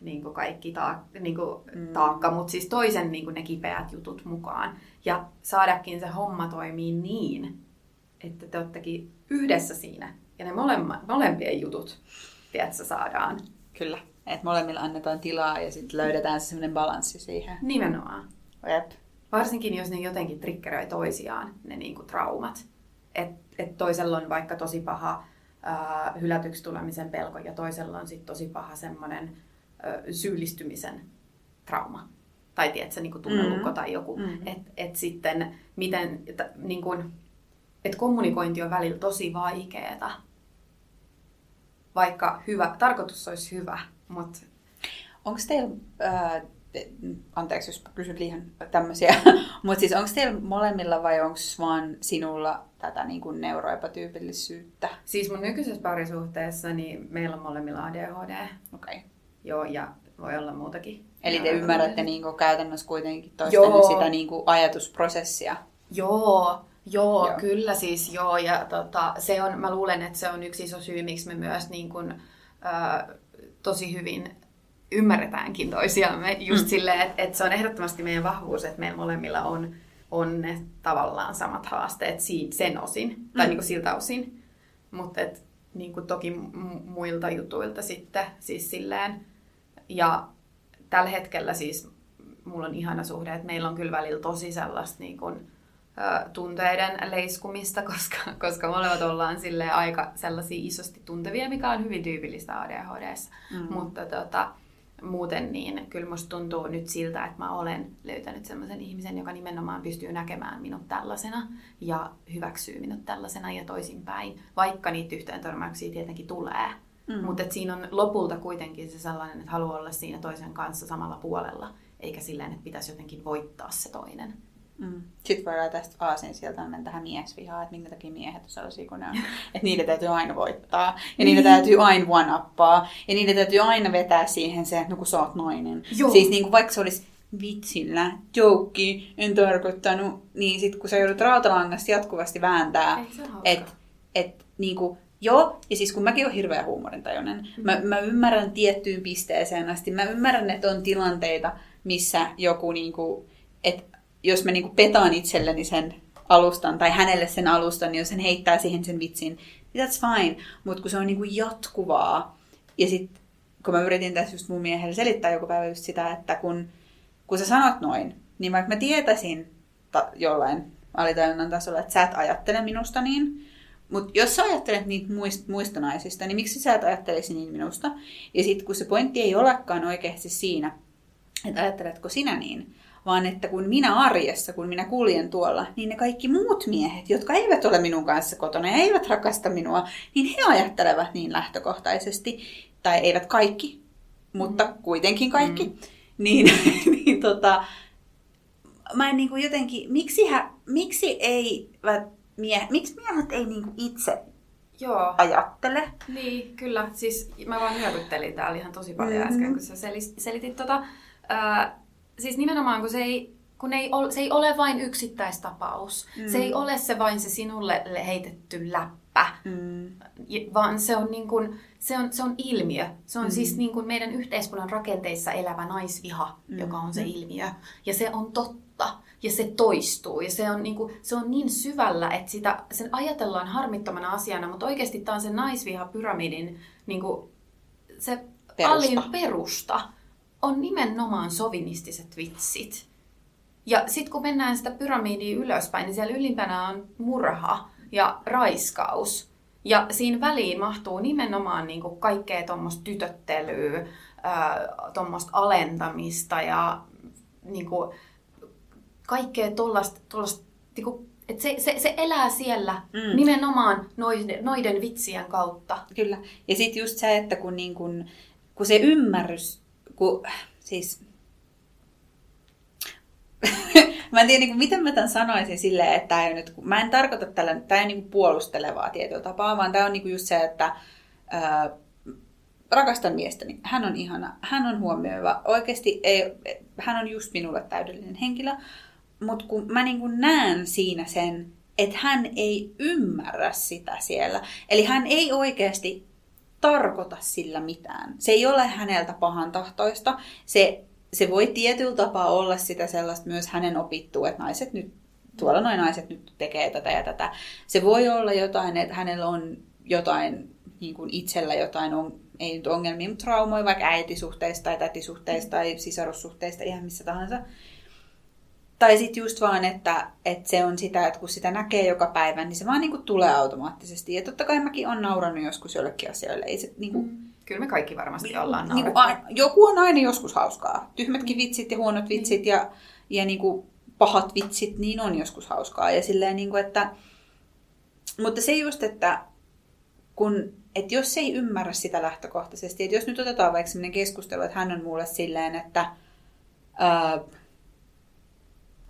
niin kuin kaikki taak, niin kuin mm. taakka, mutta siis toisen niin kuin ne kipeät jutut mukaan. Ja saadakin se homma toimii niin, että te ottekin yhdessä siinä. Ja ne molemmat, molempien jutut, tiedätkö, saadaan Kyllä. Että molemmilla annetaan tilaa ja sitten löydetään se semmoinen balanssi siihen. Nimenomaan. Jep. Varsinkin, jos ne jotenkin triggeröi toisiaan, ne niinku traumat. Että et toisella on vaikka tosi paha ää, hylätyksi tulemisen pelko ja toisella on sitten tosi paha semmoinen syyllistymisen trauma. Tai tiedätkö, niin kuin tunnelukko mm-hmm. tai joku. Mm-hmm. Että et sitten miten, että, niin kuin, et kommunikointi on välillä tosi vaikeeta. Vaikka hyvä, tarkoitus olisi hyvä, mutta... Onko teillä, äh, anteeksi jos kysyn liian tämmöisiä, mutta siis onko teillä molemmilla vai onko vaan sinulla tätä niin kuin neuroepätyypillisyyttä? Siis mun nykyisessä parisuhteessa niin meillä on molemmilla ADHD. Okei. Okay. Joo, ja voi olla muutakin. Eli te ymmärrätte niin kuin käytännössä kuitenkin toisten sitä niin kuin ajatusprosessia? Joo, Joo, joo, kyllä siis joo. Ja tota, se on, mä luulen, että se on yksi iso syy, miksi me myös niin kun, ö, tosi hyvin ymmärretäänkin toisiamme. Just mm. silleen, että, että se on ehdottomasti meidän vahvuus, että meillä molemmilla on, on ne tavallaan samat haasteet sen osin, tai mm. niin kuin siltä osin. Mutta niin kuin toki muilta jutuilta sitten siis silleen. Ja tällä hetkellä siis mulla on ihana suhde, että meillä on kyllä välillä tosi sellaista niin kuin, tunteiden leiskumista, koska, koska molemmat ollaan sille aika sellaisia isosti tuntevia, mikä on hyvin tyypillistä ADHD. Mm. Mutta tota, muuten niin kyllä musta tuntuu nyt siltä, että mä olen löytänyt sellaisen ihmisen, joka nimenomaan pystyy näkemään minut tällaisena ja hyväksyy minut tällaisena ja toisinpäin, vaikka niitä yhteen törmäyksiä tietenkin tulee. Mm. Mutta siinä on lopulta kuitenkin se sellainen, että haluaa olla siinä toisen kanssa samalla puolella, eikä silleen, että pitäisi jotenkin voittaa se toinen. Mm. Sitten voidaan tästä aasin sieltä mennä tähän miesvihaan, että minkä takia miehet on sellaisia kuin ne on. Että niitä täytyy aina voittaa. Ja niitä täytyy aina one-uppaa. Ja niitä täytyy aina vetää siihen se, että no kun sä oot nainen. Joo. Siis niin kuin vaikka se olisi vitsillä, joukki, en tarkoittanut, niin sitten kun sä joudut rautalangasta jatkuvasti vääntää, että et, niin kuin, Joo, ja siis kun mäkin olen hirveän huumorintajuinen, mm-hmm. mä, mä ymmärrän tiettyyn pisteeseen asti. Mä ymmärrän, että on tilanteita, missä joku, niin kuin, että jos mä niinku petaan itselleni sen alustan tai hänelle sen alustan, niin jos hän heittää siihen sen vitsin, niin that's fine. Mutta kun se on niinku jatkuvaa, ja sitten kun mä yritin tässä just mun miehelle selittää joku päivä just sitä, että kun, kun sä sanot noin, niin vaikka mä tietäisin ta- jollain alitajunnan tasolla, että sä et ajattele minusta niin, mutta jos sä ajattelet niitä muista, muista naisista, niin miksi sä et ajattelisi niin minusta? Ja sitten kun se pointti ei olekaan oikeasti siinä, että ajatteletko sinä niin, vaan että kun minä arjessa, kun minä kuljen tuolla, niin ne kaikki muut miehet, jotka eivät ole minun kanssa kotona ja eivät rakasta minua, niin he ajattelevat niin lähtökohtaisesti, tai eivät kaikki, mutta mm. kuitenkin kaikki, mm. niin, niin tota, mä en niin kuin jotenkin, miksi, hä, miksi ei mie, miksi miehet ei niin kuin itse Joo. ajattele? Niin, kyllä. Siis mä vaan hyödyttelin täällä ihan tosi paljon mm-hmm. äsken, kun sä selitit tota. Ää, siis nimenomaan kun se ei, kun ei ole, se ei ole vain yksittäistapaus. Mm. Se ei ole se vain se sinulle heitetty läppä, mm. vaan se on, niin kuin, se, on, se on ilmiö. Se on mm. siis niin kuin meidän yhteiskunnan rakenteissa elävä naisviha, mm. joka on se ilmiö. Ja se on totta. Ja se toistuu. Ja se on niin, kuin, se on niin syvällä, että sitä, sen ajatellaan harmittomana asiana, mutta oikeasti tämä on se naisviha-pyramidin niin kuin, se perusta. alin perusta on nimenomaan sovinistiset vitsit. Ja sitten kun mennään sitä pyramidia ylöspäin, niin siellä ylimpänä on murha ja raiskaus. Ja siinä väliin mahtuu nimenomaan niin kuin kaikkea tuommoista tytöttelyä, tuommoista alentamista ja niin kuin, kaikkea tuollaista, niin että se, se, se elää siellä mm. nimenomaan noiden, noiden vitsien kautta. Kyllä. Ja sitten just se, että kun, niin kun, kun se ymmärrys kun, siis... mä en tiedä, niin kuin, miten mä tämän sanoisin silleen, että tämä ei nyt, mä en tarkoita tällä, tämä ei niin kuin puolustelevaa tietyllä tapaa, vaan tämä on niin kuin just se, että ää, rakastan miestäni. Hän on ihana, hän on huomioiva. Oikeasti ei, hän on just minulle täydellinen henkilö. Mutta kun mä niin kuin näen siinä sen, että hän ei ymmärrä sitä siellä. Eli hän ei oikeasti tarkoita sillä mitään. Se ei ole häneltä pahan tahtoista. Se, se voi tietyllä tapaa olla sitä sellaista myös hänen opittua, että naiset nyt, tuolla noin naiset nyt tekee tätä ja tätä. Se voi olla jotain, että hänellä on jotain niin kuin itsellä jotain on, ei nyt ongelmia, mutta traumoja vaikka äitisuhteista tai tätisuhteista tai sisarussuhteista, ihan missä tahansa. Tai sitten just vaan, että, että se on sitä, että kun sitä näkee joka päivä, niin se vaan niin kuin tulee automaattisesti. Ja totta kai mäkin on naurannut joskus jollekin asioille. Ei se, niin kuin, mm. Kyllä me kaikki varmasti ollaan niin kuin, a, Joku on aina joskus hauskaa. Tyhmätkin vitsit ja huonot vitsit ja, ja niin kuin pahat vitsit, niin on joskus hauskaa. Ja silleen, niin kuin, että, mutta se just, että kun, että jos ei ymmärrä sitä lähtökohtaisesti, että jos nyt otetaan vaikka sellainen keskustelu, että hän on mulle silleen, että ää,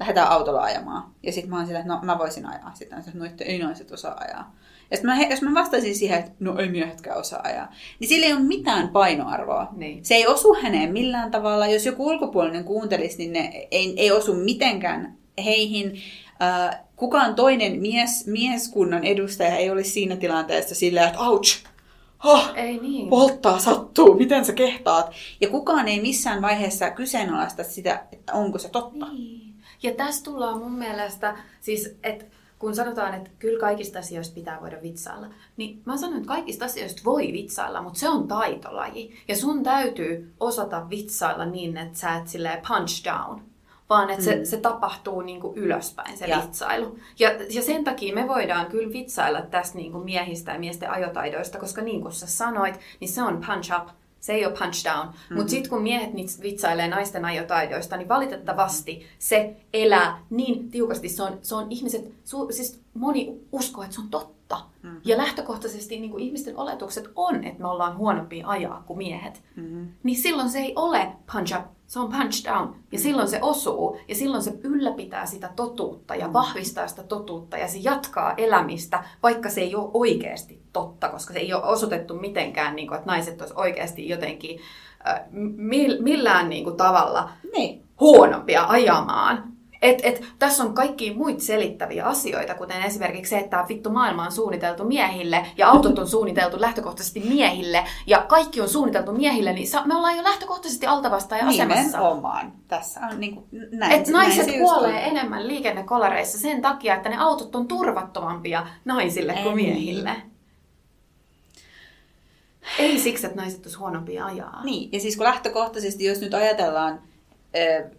lähdetään autolla ajamaan. Ja sitten mä oon silleen, että no mä voisin ajaa. Sitten on se, että no ei naiset osaa ajaa. Ja sitten mä, jos mä vastaisin siihen, että no ei miehetkään osaa ajaa, niin sillä ei ole mitään painoarvoa. Niin. Se ei osu häneen millään tavalla. Jos joku ulkopuolinen kuuntelisi, niin ne ei, ei osu mitenkään heihin. Äh, kukaan toinen mies, mieskunnan edustaja ei olisi siinä tilanteessa silleen, että ouch, oh, ei niin. polttaa sattuu, miten sä kehtaat. Ja kukaan ei missään vaiheessa kyseenalaista sitä, että onko se totta. Niin. Ja tässä tullaan mun mielestä, siis että kun sanotaan, että kyllä kaikista asioista pitää voida vitsailla, niin mä sanon, että kaikista asioista voi vitsailla, mutta se on taitolaji. Ja sun täytyy osata vitsailla niin, että sä et silleen punch down, vaan että mm. se, se tapahtuu niin kuin ylöspäin, se ja. vitsailu. Ja, ja sen takia me voidaan kyllä vitsailla tästä niin kuin miehistä ja miesten ajotaidoista, koska niin kuin sä sanoit, niin se on punch up se ei ole punch down. Mm-hmm. Mutta sitten kun miehet vitsailee naisten ajotaidoista, niin valitettavasti se elää niin tiukasti. Se on, se on ihmiset, su, siis moni uskoo, että se on totta. Mm-hmm. Ja lähtökohtaisesti niin kuin ihmisten oletukset on, että me ollaan huonompia ajaa kuin miehet. Mm-hmm. Niin silloin se ei ole punch up, se on punch down. Ja mm-hmm. silloin se osuu. Ja silloin se ylläpitää sitä totuutta ja mm-hmm. vahvistaa sitä totuutta. Ja se jatkaa elämistä, vaikka se ei ole oikeasti totta, koska se ei ole osoitettu mitenkään, niin kuin, että naiset olisi oikeasti jotenkin äh, millään niin kuin, tavalla niin. huonompia ajamaan. Et, et, tässä on kaikki muita selittäviä asioita, kuten esimerkiksi se, että tämä vittu maailma on suunniteltu miehille ja autot on suunniteltu lähtökohtaisesti miehille ja kaikki on suunniteltu miehille, niin me ollaan jo lähtökohtaisesti altavastaajan asemassa. Nimenomaan. Tässä on niin kuin näin. Et naiset näin kuolee on. enemmän liikennekolareissa sen takia, että ne autot on turvattomampia naisille kuin miehille. Ei siksi, että naiset olisi huonompia ajaa. Niin, ja siis kun lähtökohtaisesti, jos nyt ajatellaan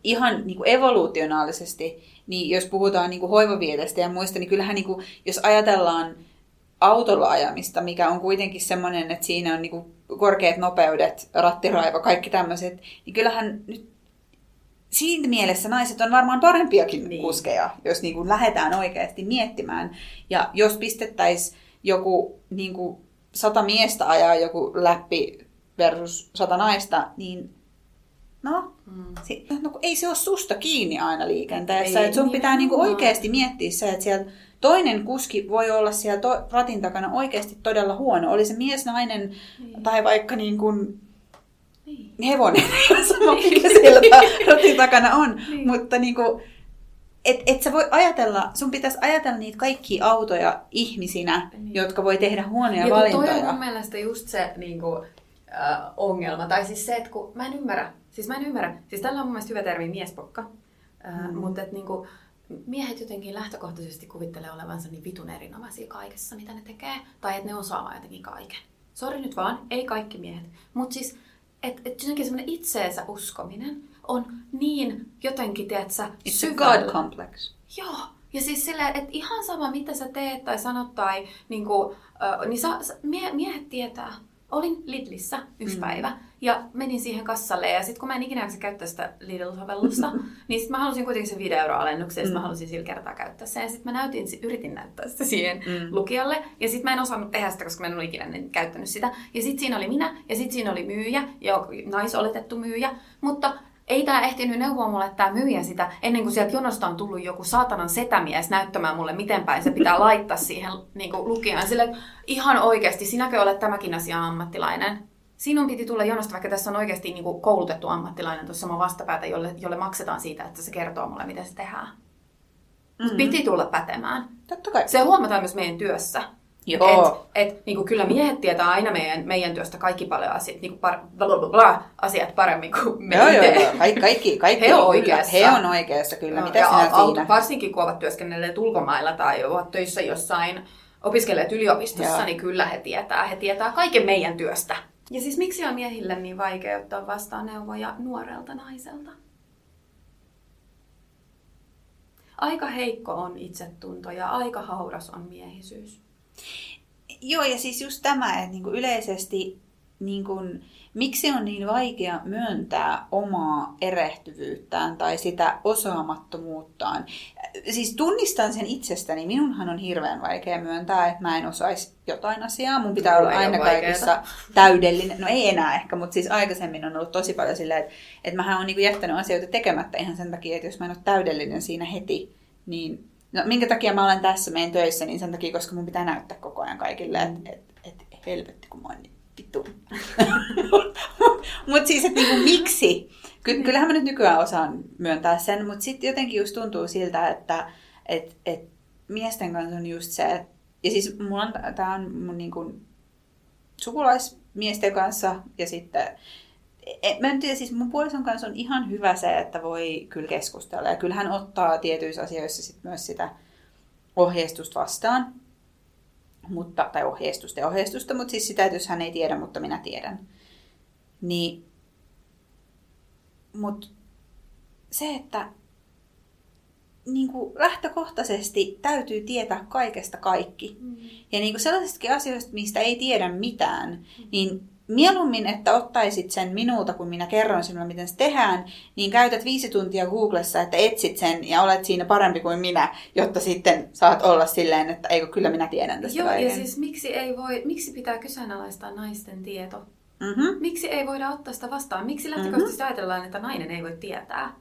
ihan niin kuin evolutionaalisesti, niin jos puhutaan niin kuin hoivaviedestä ja muista, niin kyllähän niin kuin, jos ajatellaan autolla ajamista, mikä on kuitenkin semmoinen, että siinä on niin kuin korkeat nopeudet, rattiraiva, kaikki tämmöiset, niin kyllähän nyt siinä mielessä naiset on varmaan parempiakin niin. kuskeja, jos niin kuin lähdetään oikeasti miettimään. Ja jos pistettäisiin joku niin kuin sata miestä ajaa joku läppi versus sata naista, niin no, mm. si- no ei se ole susta kiinni aina liikenteessä. Ei, että sun niin pitää niinku oikeasti miettiä se, että siellä toinen kuski voi olla siellä to- ratin takana oikeasti todella huono. Oli se mies, nainen niin. tai vaikka niin kuin niin. hevonen, sama mikä siellä ratin takana on. Niin. Mutta niin kuin, et, et sä voi ajatella, sun pitäisi ajatella niitä kaikkia autoja ihmisinä, niin. jotka voi tehdä huonoja ja valintoja. Ja toi on mun mielestä just se niin kuin, äh, ongelma. Tai siis se, että kun mä en ymmärrä, siis mä en ymmärrä, siis tällä on mun mielestä hyvä termi miespokka, äh, mm. mutta että niin kuin, miehet jotenkin lähtökohtaisesti kuvittelee olevansa niin vitun erinomaisia kaikessa, mitä ne tekee, tai että ne osaa jotenkin kaiken. Sori nyt vaan, ei kaikki miehet. Mutta siis, että et jotenkin semmoinen itseensä uskominen, on niin jotenkin, tiedätkö, It's a God complex. Joo. Ja siis sillä, että ihan sama mitä sä teet tai sanot tai niin kuin, äh, niin sa, mie, miehet tietää. Olin Lidlissä yksi mm. päivä ja menin siihen kassalle ja sitten kun mä en ikinä käyttää sitä Lidl-sovellusta, niin sitten mä halusin kuitenkin sen 5 euroa alennuksen ja mm. mä halusin sillä kertaa käyttää sen. Ja sitten mä näytin, yritin näyttää sitä siihen mm. lukijalle ja sitten mä en osannut tehdä sitä, koska mä en ollut ikinä käyttänyt sitä. Ja sitten siinä oli minä ja sitten siinä oli myyjä, ja naisoletettu myyjä, mutta ei tämä ehtinyt neuvoa mulle tämä myyjä sitä, ennen kuin sieltä jonosta on tullut joku saatanan setämies näyttämään mulle, miten päin se pitää laittaa siihen niin lukijaan. Sille, ihan oikeasti, sinäkö olet tämäkin asia ammattilainen? Sinun piti tulla jonosta, vaikka tässä on oikeasti niin kuin koulutettu ammattilainen tuossa mun vastapäätä, jolle, jolle maksetaan siitä, että se kertoo mulle, miten se tehdään. Mm-hmm. Piti tulla pätemään. Totta kai. Se huomataan myös meidän työssä. Joo. Et, et, niin kuin kyllä miehet tietää aina meidän, meidän työstä kaikki paljon asiat, niin kuin par, bla, bla, asiat paremmin kuin me joo, joo, joo. Kaikki, kaikki, kaikki he on oikeassa. He on oikeassa kyllä. No, Mitä ja sinä auto, siinä? Varsinkin kun ovat työskennelleet ulkomailla tai ovat töissä jossain, opiskeleet yliopistossa, joo. niin kyllä he tietää. He tietää kaiken meidän työstä. Ja siis miksi on miehille niin vaikea ottaa vastaan neuvoja nuorelta naiselta? Aika heikko on itsetunto ja aika hauras on miehisyys. Joo, ja siis just tämä, että niinku yleisesti niinku, miksi on niin vaikea myöntää omaa erehtyvyyttään tai sitä osaamattomuuttaan. Siis tunnistan sen itsestäni. Minunhan on hirveän vaikea myöntää, että mä en osaisi jotain asiaa. Mun pitää olla aina kaikissa täydellinen. No ei enää ehkä, mutta siis aikaisemmin on ollut tosi paljon silleen, että, että mähän on niinku jättänyt asioita tekemättä ihan sen takia, että jos mä en ole täydellinen siinä heti, niin No, minkä takia mä olen tässä meidän töissä, niin sen takia, koska mun pitää näyttää koko ajan kaikille, että et, et, helvetti, kun mä oon niin vittu. mutta siis, että niinku, miksi? Ky- niin. kyllähän mä nyt nykyään osaan myöntää sen, mutta sitten jotenkin just tuntuu siltä, että et, et miesten kanssa on just se, että, ja siis mulla on, tää on mun niinku sukulaismiesten kanssa ja sitten Mä en tiedä, siis mun puolison kanssa on ihan hyvä se, että voi kyllä keskustella. Ja kyllä hän ottaa tietyissä asioissa sit myös sitä ohjeistusta vastaan mutta, tai ohjeistusta ja ohjeistusta, mutta siis sitä, että jos hän ei tiedä, mutta minä tiedän. Niin, mutta se, että niin kuin lähtökohtaisesti täytyy tietää kaikesta kaikki. Mm. Ja niin kuin sellaisistakin asioista, mistä ei tiedä mitään, mm. niin mieluummin, että ottaisit sen minulta, kun minä kerron sinulle, miten se tehdään, niin käytät viisi tuntia Googlessa, että etsit sen ja olet siinä parempi kuin minä, jotta sitten saat olla silleen, että eikö kyllä minä tiedän tästä Joo, kaiken. ja siis miksi, ei voi, miksi pitää kyseenalaistaa naisten tieto? Mm-hmm. Miksi ei voida ottaa sitä vastaan? Miksi lähtökohtaisesti mm-hmm. ajatellaan, että nainen ei voi tietää?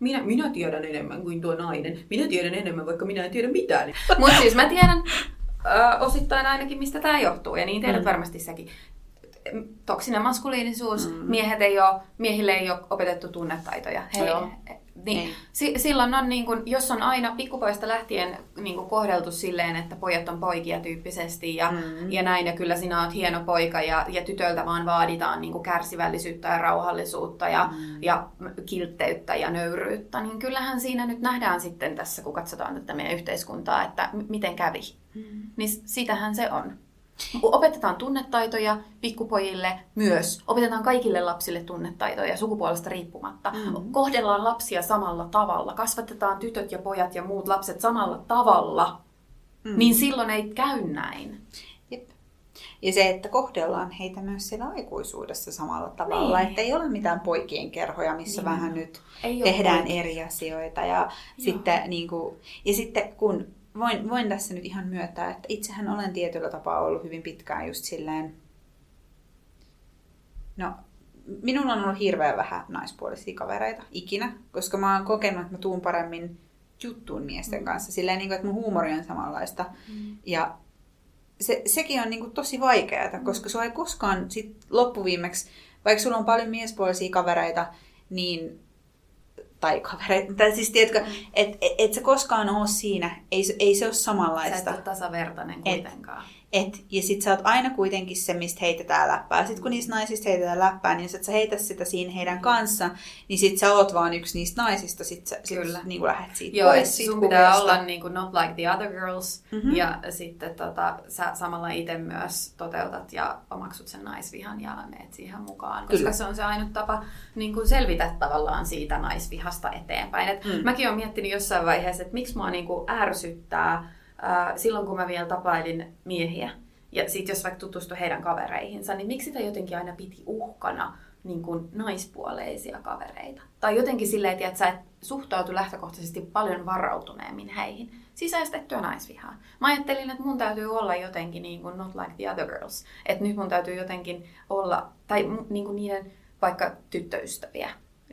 Minä, minä tiedän enemmän kuin tuo nainen. Minä tiedän enemmän, vaikka minä en tiedä mitään. Mutta siis mä tiedän, Ö, osittain ainakin, mistä tämä johtuu, ja niin tiedät mm. varmasti säkin toksinen maskuliinisuus, mm. miehet ei ole, miehille ei ole opetettu tunnetaitoja. He, Joo. Niin, niin. Si- silloin on, niin kun, jos on aina pikkupoista lähtien niin kun kohdeltu silleen, että pojat on poikia tyyppisesti ja, mm. ja näin, ja kyllä sinä olet hieno poika ja, ja tytöltä vaan vaaditaan niin kärsivällisyyttä ja rauhallisuutta ja, mm. ja kiltteyttä ja nöyryyttä, niin kyllähän siinä nyt nähdään sitten tässä, kun katsotaan tätä meidän yhteiskuntaa, että m- miten kävi. Mm. Niin sitähän se on. Opetetaan tunnetaitoja pikkupojille myös. Opetetaan kaikille lapsille tunnetaitoja sukupuolesta riippumatta. Mm. Kohdellaan lapsia samalla tavalla. Kasvatetaan tytöt ja pojat ja muut lapset samalla tavalla. Mm. Niin silloin ei käy näin. Jep. Ja se, että kohdellaan heitä myös siellä aikuisuudessa samalla tavalla. Niin. Että ei ole mitään poikien kerhoja, missä niin. vähän nyt ei tehdään poikia. eri asioita. Ja sitten, niin kuin, ja sitten kun voin, voin tässä nyt ihan myöntää, että itsehän olen tietyllä tapaa ollut hyvin pitkään just silleen, no minulla on ollut hirveän vähän naispuolisia kavereita ikinä, koska mä oon kokenut, että mä tuun paremmin juttuun miesten mm. kanssa. Silleen, niin kuin, että mun huumori on samanlaista. Mm. Ja se, sekin on niin kuin, tosi vaikeaa, mm. koska sua ei koskaan sit loppuviimeksi, vaikka sulla on paljon miespuolisia kavereita, niin tai kavereita, tai siis tiedätkö, mm. että et, et se koskaan ole siinä, ei, ei se ole samanlaista. Sä et ole tasavertainen kuitenkaan. Et, et, ja sit sä oot aina kuitenkin se, mistä heitetään läppää. Sitten kun niistä naisista heitetään läppää, niin jos et sä heitä sitä siinä heidän kanssa, niin sit sä oot vaan yksi niistä naisista, sit sä sit Kyllä. Niin lähdet siitä Joo, pois siitä sun pitää olla niin kuin not like the other girls, mm-hmm. ja sitten tota, sä samalla itse myös toteutat ja omaksut sen naisvihan ja meet siihen mukaan, koska Kyllä. se on se ainut tapa niin kuin selvitä tavallaan siitä naisvihasta eteenpäin. Et mm. Mäkin olen miettinyt jossain vaiheessa, että miksi mua niin kuin ärsyttää silloin kun mä vielä tapailin miehiä, ja sitten jos vaikka tutustui heidän kavereihinsa, niin miksi sitä jotenkin aina piti uhkana niin kuin naispuoleisia kavereita? Tai jotenkin silleen, että sä et suhtautu lähtökohtaisesti paljon varautuneemmin heihin. Sisäistettyä naisvihaa. Mä ajattelin, että mun täytyy olla jotenkin niin kuin not like the other girls. Että nyt mun täytyy jotenkin olla, tai niin kuin niiden vaikka tyttöystäviä,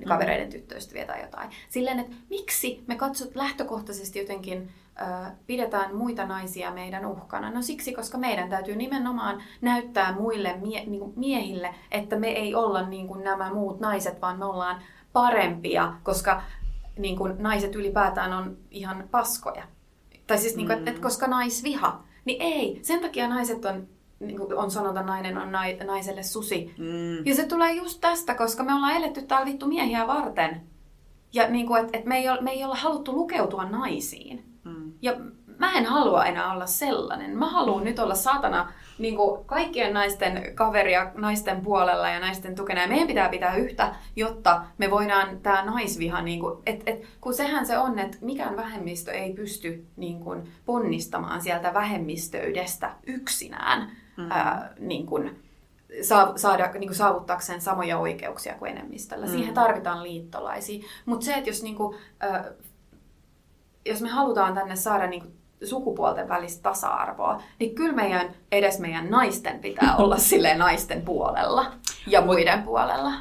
kavereiden mm. tyttöystäviä tai jotain. Silleen, että miksi me katsot lähtökohtaisesti jotenkin pidetään muita naisia meidän uhkana? No siksi, koska meidän täytyy nimenomaan näyttää muille mie- niin kuin miehille, että me ei olla niin kuin nämä muut naiset, vaan me ollaan parempia, koska niin kuin naiset ylipäätään on ihan paskoja. Tai siis, niin kuin, mm. että koska naisviha, niin ei. Sen takia naiset on niin kuin on sanota, nainen on naiselle susi. Mm. Ja se tulee just tästä, koska me ollaan eletty täällä vittu miehiä varten. Ja niin kuin, että et me, ei ole, me ei olla haluttu lukeutua naisiin. Mm. Ja mä en halua enää olla sellainen. Mä haluan nyt olla saatana niin kuin kaikkien naisten kaveria naisten puolella ja naisten tukena. Ja meidän pitää pitää yhtä, jotta me voidaan tämä naisviha, niin kuin, et, et, kun sehän se on, että mikään vähemmistö ei pysty niin kuin, ponnistamaan sieltä vähemmistöydestä yksinään. Mm-hmm. Ää, niin kuin, saada, niin kuin saavuttaakseen samoja oikeuksia kuin enemmistöllä. Mm. Siihen tarvitaan liittolaisia. Mutta se, että jos, niin kuin, äh, jos me halutaan tänne saada niin kuin, sukupuolten välistä tasa-arvoa, niin kyllä meidän, edes meidän naisten pitää olla sille naisten puolella ja muiden puolella.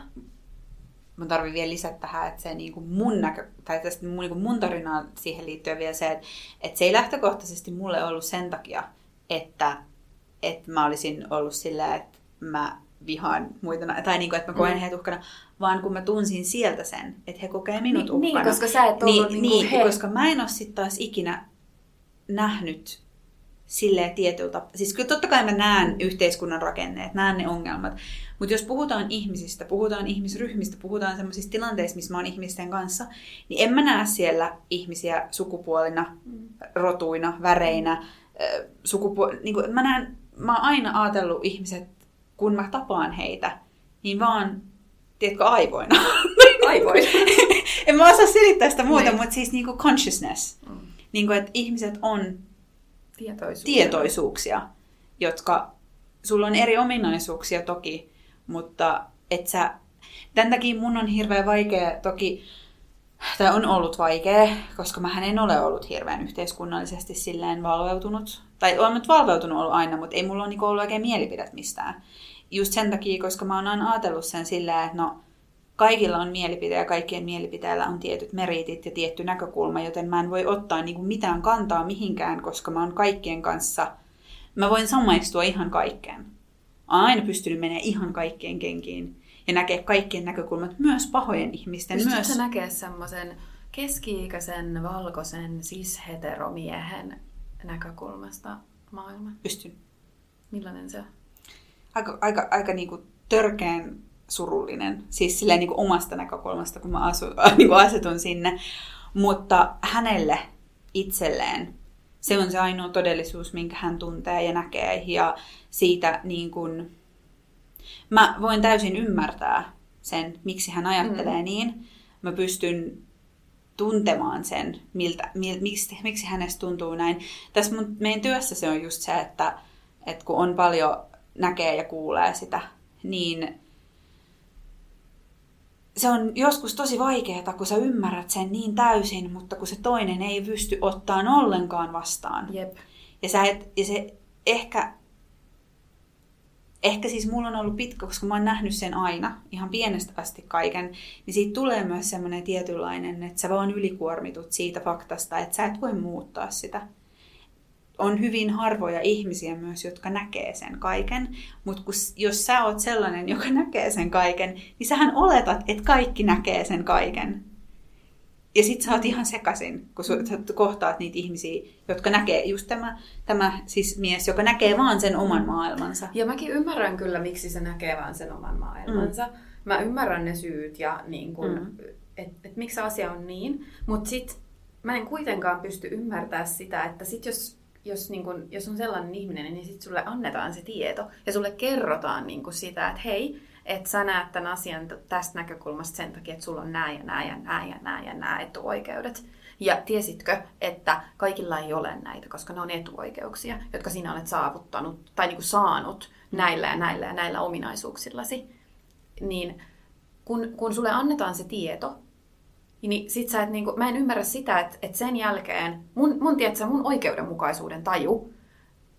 Mä tarvin vielä lisätä tähän, että se niin kuin mun näkö, tai tästä mun, niin kuin mun tarinaan siihen liittyen vielä se, että, että se ei lähtökohtaisesti mulle ollut sen takia, että, että mä olisin ollut silleen, että mä vihaan muita, tai niin kuin, että mä koen mm. heidät uhkana, vaan kun mä tunsin sieltä sen, että he kokee minut niin, uhkana. Niin, koska sä et ollut niin, niin, niin koska mä en ole sitten taas ikinä nähnyt silleen tietyltä, siis kyllä totta kai mä näen yhteiskunnan rakenneet, näen ne ongelmat, mutta jos puhutaan ihmisistä, puhutaan ihmisryhmistä, puhutaan sellaisista tilanteista, missä mä oon ihmisten kanssa, niin en mä näe siellä ihmisiä sukupuolina, mm. rotuina, väreinä, sukupuol... niin kuin, mä näen, mä oon aina ajatellut ihmiset kun mä tapaan heitä, niin vaan, tiedätkö, aivoina. Aivoina. en mä osaa selittää sitä muuta, niin. mutta siis niinku consciousness. Mm. Niinku, että ihmiset on tietoisuuksia. tietoisuuksia, jotka, sulla on eri ominaisuuksia toki, mutta et sä, tämän takia mun on hirveän vaikea toki, tai on ollut vaikea, koska mä en ole ollut hirveän yhteiskunnallisesti silleen valveutunut. Tai olen nyt valveutunut ollut aina, mutta ei mulla ole niinku ollut oikein mielipidet mistään just sen takia, koska mä oon aina ajatellut sen sillä, että no, kaikilla on mielipide ja kaikkien mielipiteillä on tietyt meritit ja tietty näkökulma, joten mä en voi ottaa niin kuin mitään kantaa mihinkään, koska mä oon kaikkien kanssa, mä voin samaistua ihan kaikkeen. Oon aina pystynyt menemään ihan kaikkien kenkiin ja näkee kaikkien näkökulmat, myös pahojen ihmisten. Pystytkö myös... näkee semmoisen keski-ikäisen, valkoisen, cis-heteromiehen näkökulmasta maailman? Pystyn. Millainen se on? Aika, aika, aika niin kuin törkeän surullinen, siis silleen niin kuin omasta näkökulmasta, kun mä asu, niin kuin asetun sinne. Mutta hänelle itselleen se on se ainoa todellisuus, minkä hän tuntee ja näkee. Ja siitä niin kuin, mä voin täysin ymmärtää sen, miksi hän ajattelee mm. niin. Mä pystyn tuntemaan sen, miltä, mil, miksi, miksi hänestä tuntuu näin. Tässä mun, meidän työssä se on just se, että, että kun on paljon näkee ja kuulee sitä, niin se on joskus tosi vaikeaa, kun sä ymmärrät sen niin täysin, mutta kun se toinen ei pysty ottaa ollenkaan vastaan. Jep. Ja, sä et, ja se ehkä, ehkä siis mulla on ollut pitkä, koska mä oon nähnyt sen aina, ihan pienestä asti kaiken, niin siitä tulee myös semmoinen tietynlainen, että sä vaan ylikuormitut siitä faktasta, että sä et voi muuttaa sitä on hyvin harvoja ihmisiä myös, jotka näkee sen kaiken. Mutta jos sä oot sellainen, joka näkee sen kaiken, niin sähän oletat, että kaikki näkee sen kaiken. Ja sit sä oot ihan sekasin, kun sä kohtaat niitä ihmisiä, jotka näkee just tämä, tämä siis mies, joka näkee vaan sen oman maailmansa. Ja mäkin ymmärrän kyllä, miksi se näkee vaan sen oman maailmansa. Mm. Mä ymmärrän ne syyt ja niin kun, mm. että et miksi asia on niin. Mutta sit mä en kuitenkaan pysty ymmärtämään sitä, että sit jos jos, niin kun, jos on sellainen ihminen, niin sitten sulle annetaan se tieto ja sulle kerrotaan niin kun sitä, että hei, että sä näet tämän asian tästä näkökulmasta sen takia, että sulla on nämä ja nämä ja nämä ja nämä ja nämä etuoikeudet. Ja tiesitkö, että kaikilla ei ole näitä, koska ne on etuoikeuksia, jotka sinä olet saavuttanut tai niin kuin saanut näillä ja näillä ja näillä ominaisuuksillasi. Niin kun, kun sulle annetaan se tieto, niin sit sä et niinku, mä en ymmärrä sitä, että, että sen jälkeen mun, mun, tiedätkö, mun oikeudenmukaisuuden taju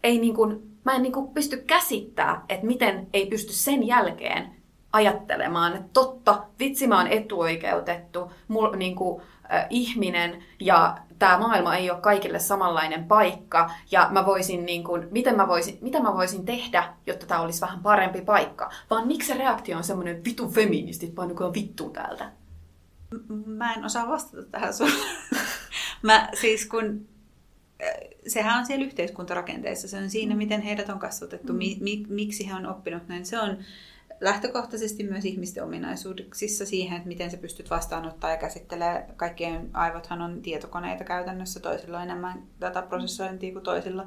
ei niinku, mä en niinku pysty käsittää, että miten ei pysty sen jälkeen ajattelemaan, että totta, vitsi mä oon etuoikeutettu, mul, niinku, äh, ihminen ja tämä maailma ei ole kaikille samanlainen paikka ja mä voisin, niin kuin, miten mä voisin, mitä mä voisin tehdä, jotta tämä olisi vähän parempi paikka. Vaan miksi se reaktio on semmoinen vitu feministit, vaan niin vittu täältä. Mä en osaa vastata tähän sulle. Mä siis kun, äh, sehän on siellä yhteiskuntarakenteessa, se on siinä, mm. miten heidät on kasvatettu, mm. mi, mi, miksi he on oppinut näin. Se on, lähtökohtaisesti myös ihmisten ominaisuuksissa siihen, että miten sä pystyt vastaanottaa ja käsittelee. Kaikkien aivothan on tietokoneita käytännössä, toisilla on enemmän dataprosessointia kuin toisilla.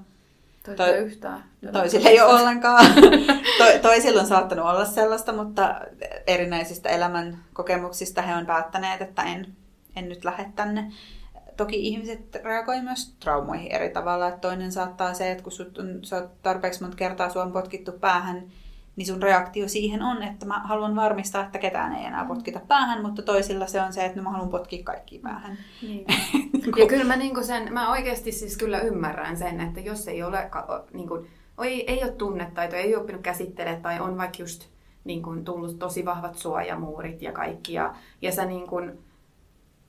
Toisilla to- yhtään. Toisilla ei ole ollenkaan. to- toisilla on saattanut olla sellaista, mutta erinäisistä elämän kokemuksista he on päättäneet, että en, en nyt lähde tänne. Toki ihmiset reagoi myös traumoihin eri tavalla. Että toinen saattaa se, että kun sut on, sä oot tarpeeksi monta kertaa sua on potkittu päähän, niin sun reaktio siihen on, että mä haluan varmistaa, että ketään ei enää potkita päähän, mutta toisilla se on se, että mä haluan potkia kaikki päähän. Niin. ja kyllä mä, niin sen, mä oikeasti siis kyllä ymmärrän sen, että jos ei ole, niin kuin, ei, ei ole tunnetaitoa, ei ole oppinut käsittelemään tai on vaikka just niin kuin, tullut tosi vahvat suojamuurit ja kaikki. Ja, ja sä niin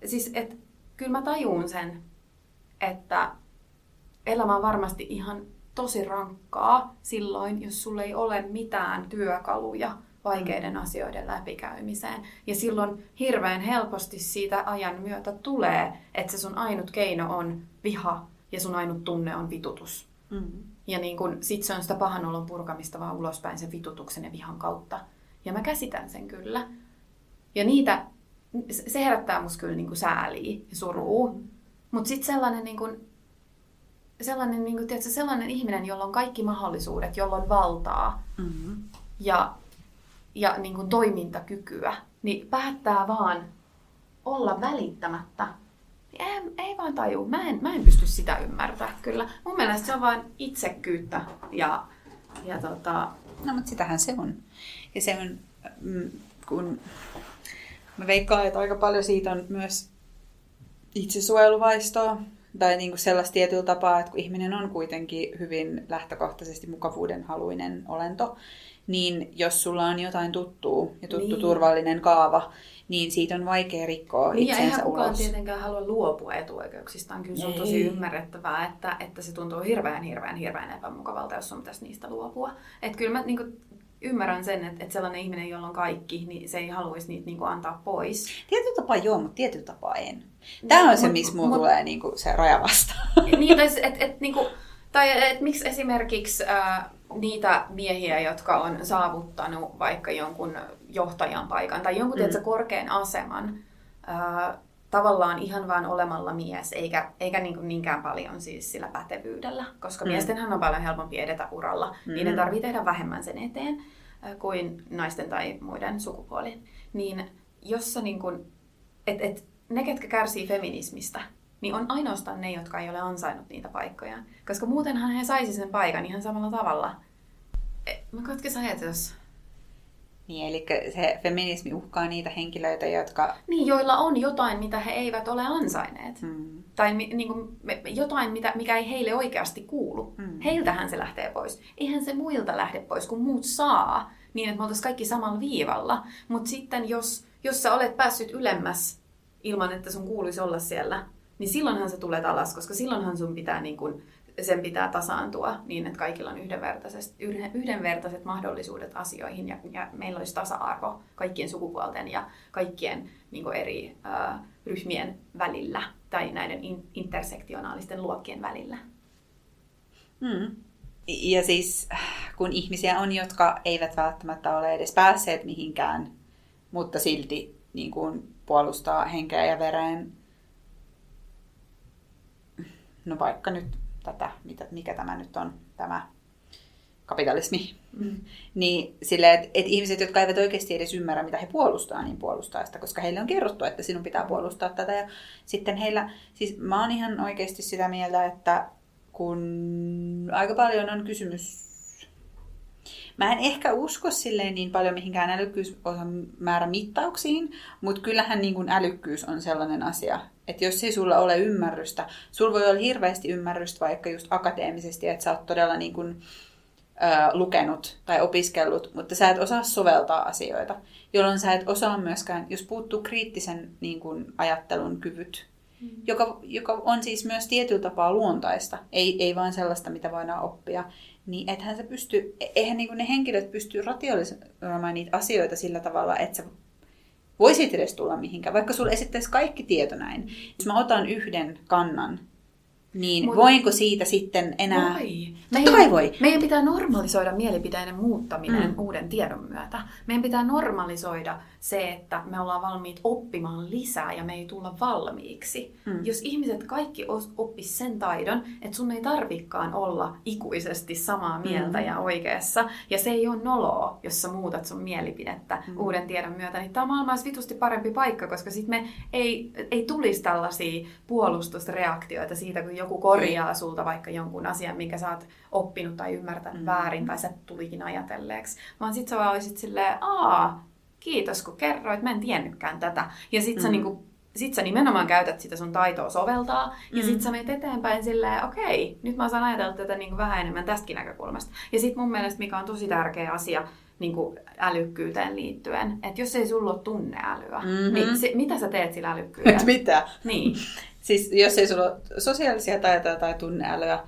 siis et, kyllä mä tajuun sen, että elämä on varmasti ihan tosi rankkaa silloin, jos sulla ei ole mitään työkaluja vaikeiden asioiden läpikäymiseen. Ja silloin hirveän helposti siitä ajan myötä tulee, että se sun ainut keino on viha ja sun ainut tunne on vitutus. Mm. Ja niin kun, sit se on sitä pahan olon purkamista vaan ulospäin sen vitutuksen ja vihan kautta. Ja mä käsitän sen kyllä. Ja niitä, se herättää musta kyllä niin sääliä ja surua. Mm. Mutta sitten sellainen niin kun, sellainen, niin kuin, tiedätkö, sellainen ihminen, jolla on kaikki mahdollisuudet, jolla on valtaa mm-hmm. ja, ja niin kuin toimintakykyä, niin päättää vaan olla välittämättä. Ei, ei vaan taju. Mä en, mä en pysty sitä ymmärtämään kyllä. Mun mielestä se on vain itsekkyyttä ja, ja tota... No, mutta sitähän se on. Ja se on, mm, kun mä veikkaan, että aika paljon siitä on myös itsesuojeluvaistoa, tai niin kuin sellaista tietyllä tapaa, että kun ihminen on kuitenkin hyvin lähtökohtaisesti mukavuuden haluinen olento, niin jos sulla on jotain tuttua ja tuttu niin. turvallinen kaava, niin siitä on vaikea rikkoa niin, itsensä eihän ulos. kukaan tietenkään halua luopua etuoikeuksistaan. Kyllä se on tosi ymmärrettävää, että, että se tuntuu hirveän, hirveän, hirveän epämukavalta, jos sun pitäisi niistä luopua. Että kyllä mä niin kuin, ymmärrän sen, että, että sellainen ihminen, jolla on kaikki, niin se ei haluaisi niitä niin kuin, antaa pois. Tietyllä tapaa joo, mutta tietyllä tapaa en. Tämä on se, missä mulla tulee niin kuin, se raja vastaan. Niin, tai, et, et, niin kuin, tai et, miksi esimerkiksi äh, niitä miehiä, jotka on saavuttanut vaikka jonkun johtajan paikan tai jonkun mm. tiedätkö, korkean aseman, äh, tavallaan ihan vaan olemalla mies, eikä, eikä niin kuin niinkään paljon siis sillä pätevyydellä, koska mm. miestenhän on paljon helpompi edetä uralla, mm. niiden tarvii tehdä vähemmän sen eteen kuin naisten tai muiden sukupuolien. Niin jos sä niin kuin, et, et, ne, ketkä kärsii feminismistä, niin on ainoastaan ne, jotka ei ole ansainnut niitä paikkoja. Koska muutenhan he saisi sen paikan ihan samalla tavalla. E, mä katkes ajatus. Niin, eli se feminismi uhkaa niitä henkilöitä, jotka... Niin, joilla on jotain, mitä he eivät ole ansaineet. Hmm. Tai niin kuin, jotain, mitä, mikä ei heille oikeasti kuulu. Hmm. Heiltähän se lähtee pois. Eihän se muilta lähde pois, kun muut saa. Niin, että me oltaisiin kaikki samalla viivalla. Mutta sitten, jos, jos sä olet päässyt ylemmäs ilman, että sun kuuluisi olla siellä, niin silloinhan se tulee alas, koska silloinhan sun pitää niin kuin, sen pitää tasaantua niin, että kaikilla on yhdenvertaiset, yhdenvertaiset mahdollisuudet asioihin ja, ja meillä olisi tasa-arvo kaikkien sukupuolten ja kaikkien niin kuin eri äh, ryhmien välillä tai näiden in, intersektionaalisten luokkien välillä. Hmm. Ja siis kun ihmisiä on, jotka eivät välttämättä ole edes päässeet mihinkään, mutta silti niin kuin puolustaa henkeä ja vereen, no vaikka nyt tätä, mitä, mikä tämä nyt on, tämä kapitalismi, mm. niin sille, että et ihmiset, jotka eivät oikeasti edes ymmärrä, mitä he puolustaa, niin puolustaa sitä, koska heille on kerrottu, että sinun pitää puolustaa tätä. Ja sitten heillä, siis mä oon ihan oikeasti sitä mieltä, että kun aika paljon on kysymys Mä en ehkä usko silleen niin paljon mihinkään älykkyysosan määrä mittauksiin, mutta kyllähän niin kuin älykkyys on sellainen asia, että jos ei sulla ole ymmärrystä, sulla voi olla hirveästi ymmärrystä vaikka just akateemisesti, että sä oot todella niin kuin, ö, lukenut tai opiskellut, mutta sä et osaa soveltaa asioita, jolloin sä et osaa myöskään, jos puuttuu kriittisen niin kuin, ajattelun kyvyt, mm. joka, joka on siis myös tietyllä tapaa luontaista, ei, ei vain sellaista, mitä voidaan oppia, niin ethän se pysty, eihän niin ne henkilöt pysty rationalisoimaan niitä asioita sillä tavalla, että sä voisit edes tulla mihinkään, vaikka sulle esittäisi kaikki tieto näin. Jos mä otan yhden kannan niin Mut- voinko siitä sitten enää... Voi. Totta kai voi. Meidän pitää normalisoida mielipiteiden muuttaminen Mm. uuden tiedon myötä. Meidän pitää normalisoida se, että me ollaan valmiit oppimaan lisää ja me ei tulla valmiiksi. Mm. Jos ihmiset kaikki oppis sen taidon, että sun ei tarvikaan olla ikuisesti samaa mieltä Mm. ja oikeassa, ja se ei ole noloa, jos sä muutat sun mielipidettä Mm. uuden tiedon myötä, niin tämä maailma olisi vitusti parempi paikka, koska sitten me ei, ei tulisi tällaisia puolustusreaktioita siitä, kun joku korjaa sulta vaikka jonkun asian, minkä sä oot oppinut tai ymmärtänyt Mm. väärin, tai sä tulikin ajatelleeksi. Vaan sit sä vaan olisit silleen, aa, kiitos kun kerroit, mä en tiennytkään tätä. Ja sit sä Mm. niinku sit sä nimenomaan käytät sitä sun taitoa soveltaa, ja Mm. sit sä menet eteenpäin silleen, okei, nyt mä osaan ajatella tätä niinku vähän enemmän tästäkin näkökulmasta. Ja sit mun mielestä, mikä on tosi tärkeä asia niin kuin älykkyyteen liittyen, että jos ei sulla ole tunneälyä, Mhm. niin se, mitä sä teet sillä älykkyydellä? Et mitä? niin. Siis jos ei sulla ole sosiaalisia taitoja tai tunneälyä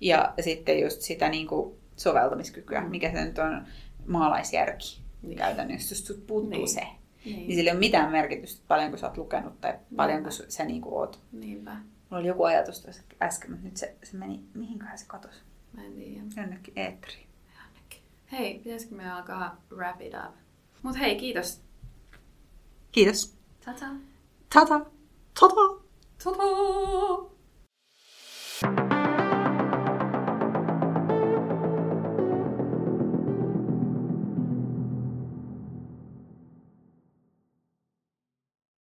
ja sitten just sitä niin kuin soveltamiskykyä, Mm. mikä se nyt on maalaisjärki Niin. käytännössä, jos sut puuttuu Niin. se. Niin. Niin sillä ei ole mitään merkitystä, paljonko sä oot lukenut tai paljonko Niinpä. su- sä niin kuin oot. Niinpä. Mulla oli joku ajatus tuossa äsken, mutta nyt se, se meni, mihinköhän se katosi? Mä en tiedä. Jonnekin eetteriin. Hei, pitäisikö me alkaa wrap it up? Mut hei, kiitos. Kiitos. Tata. Tata. Tata. Tata.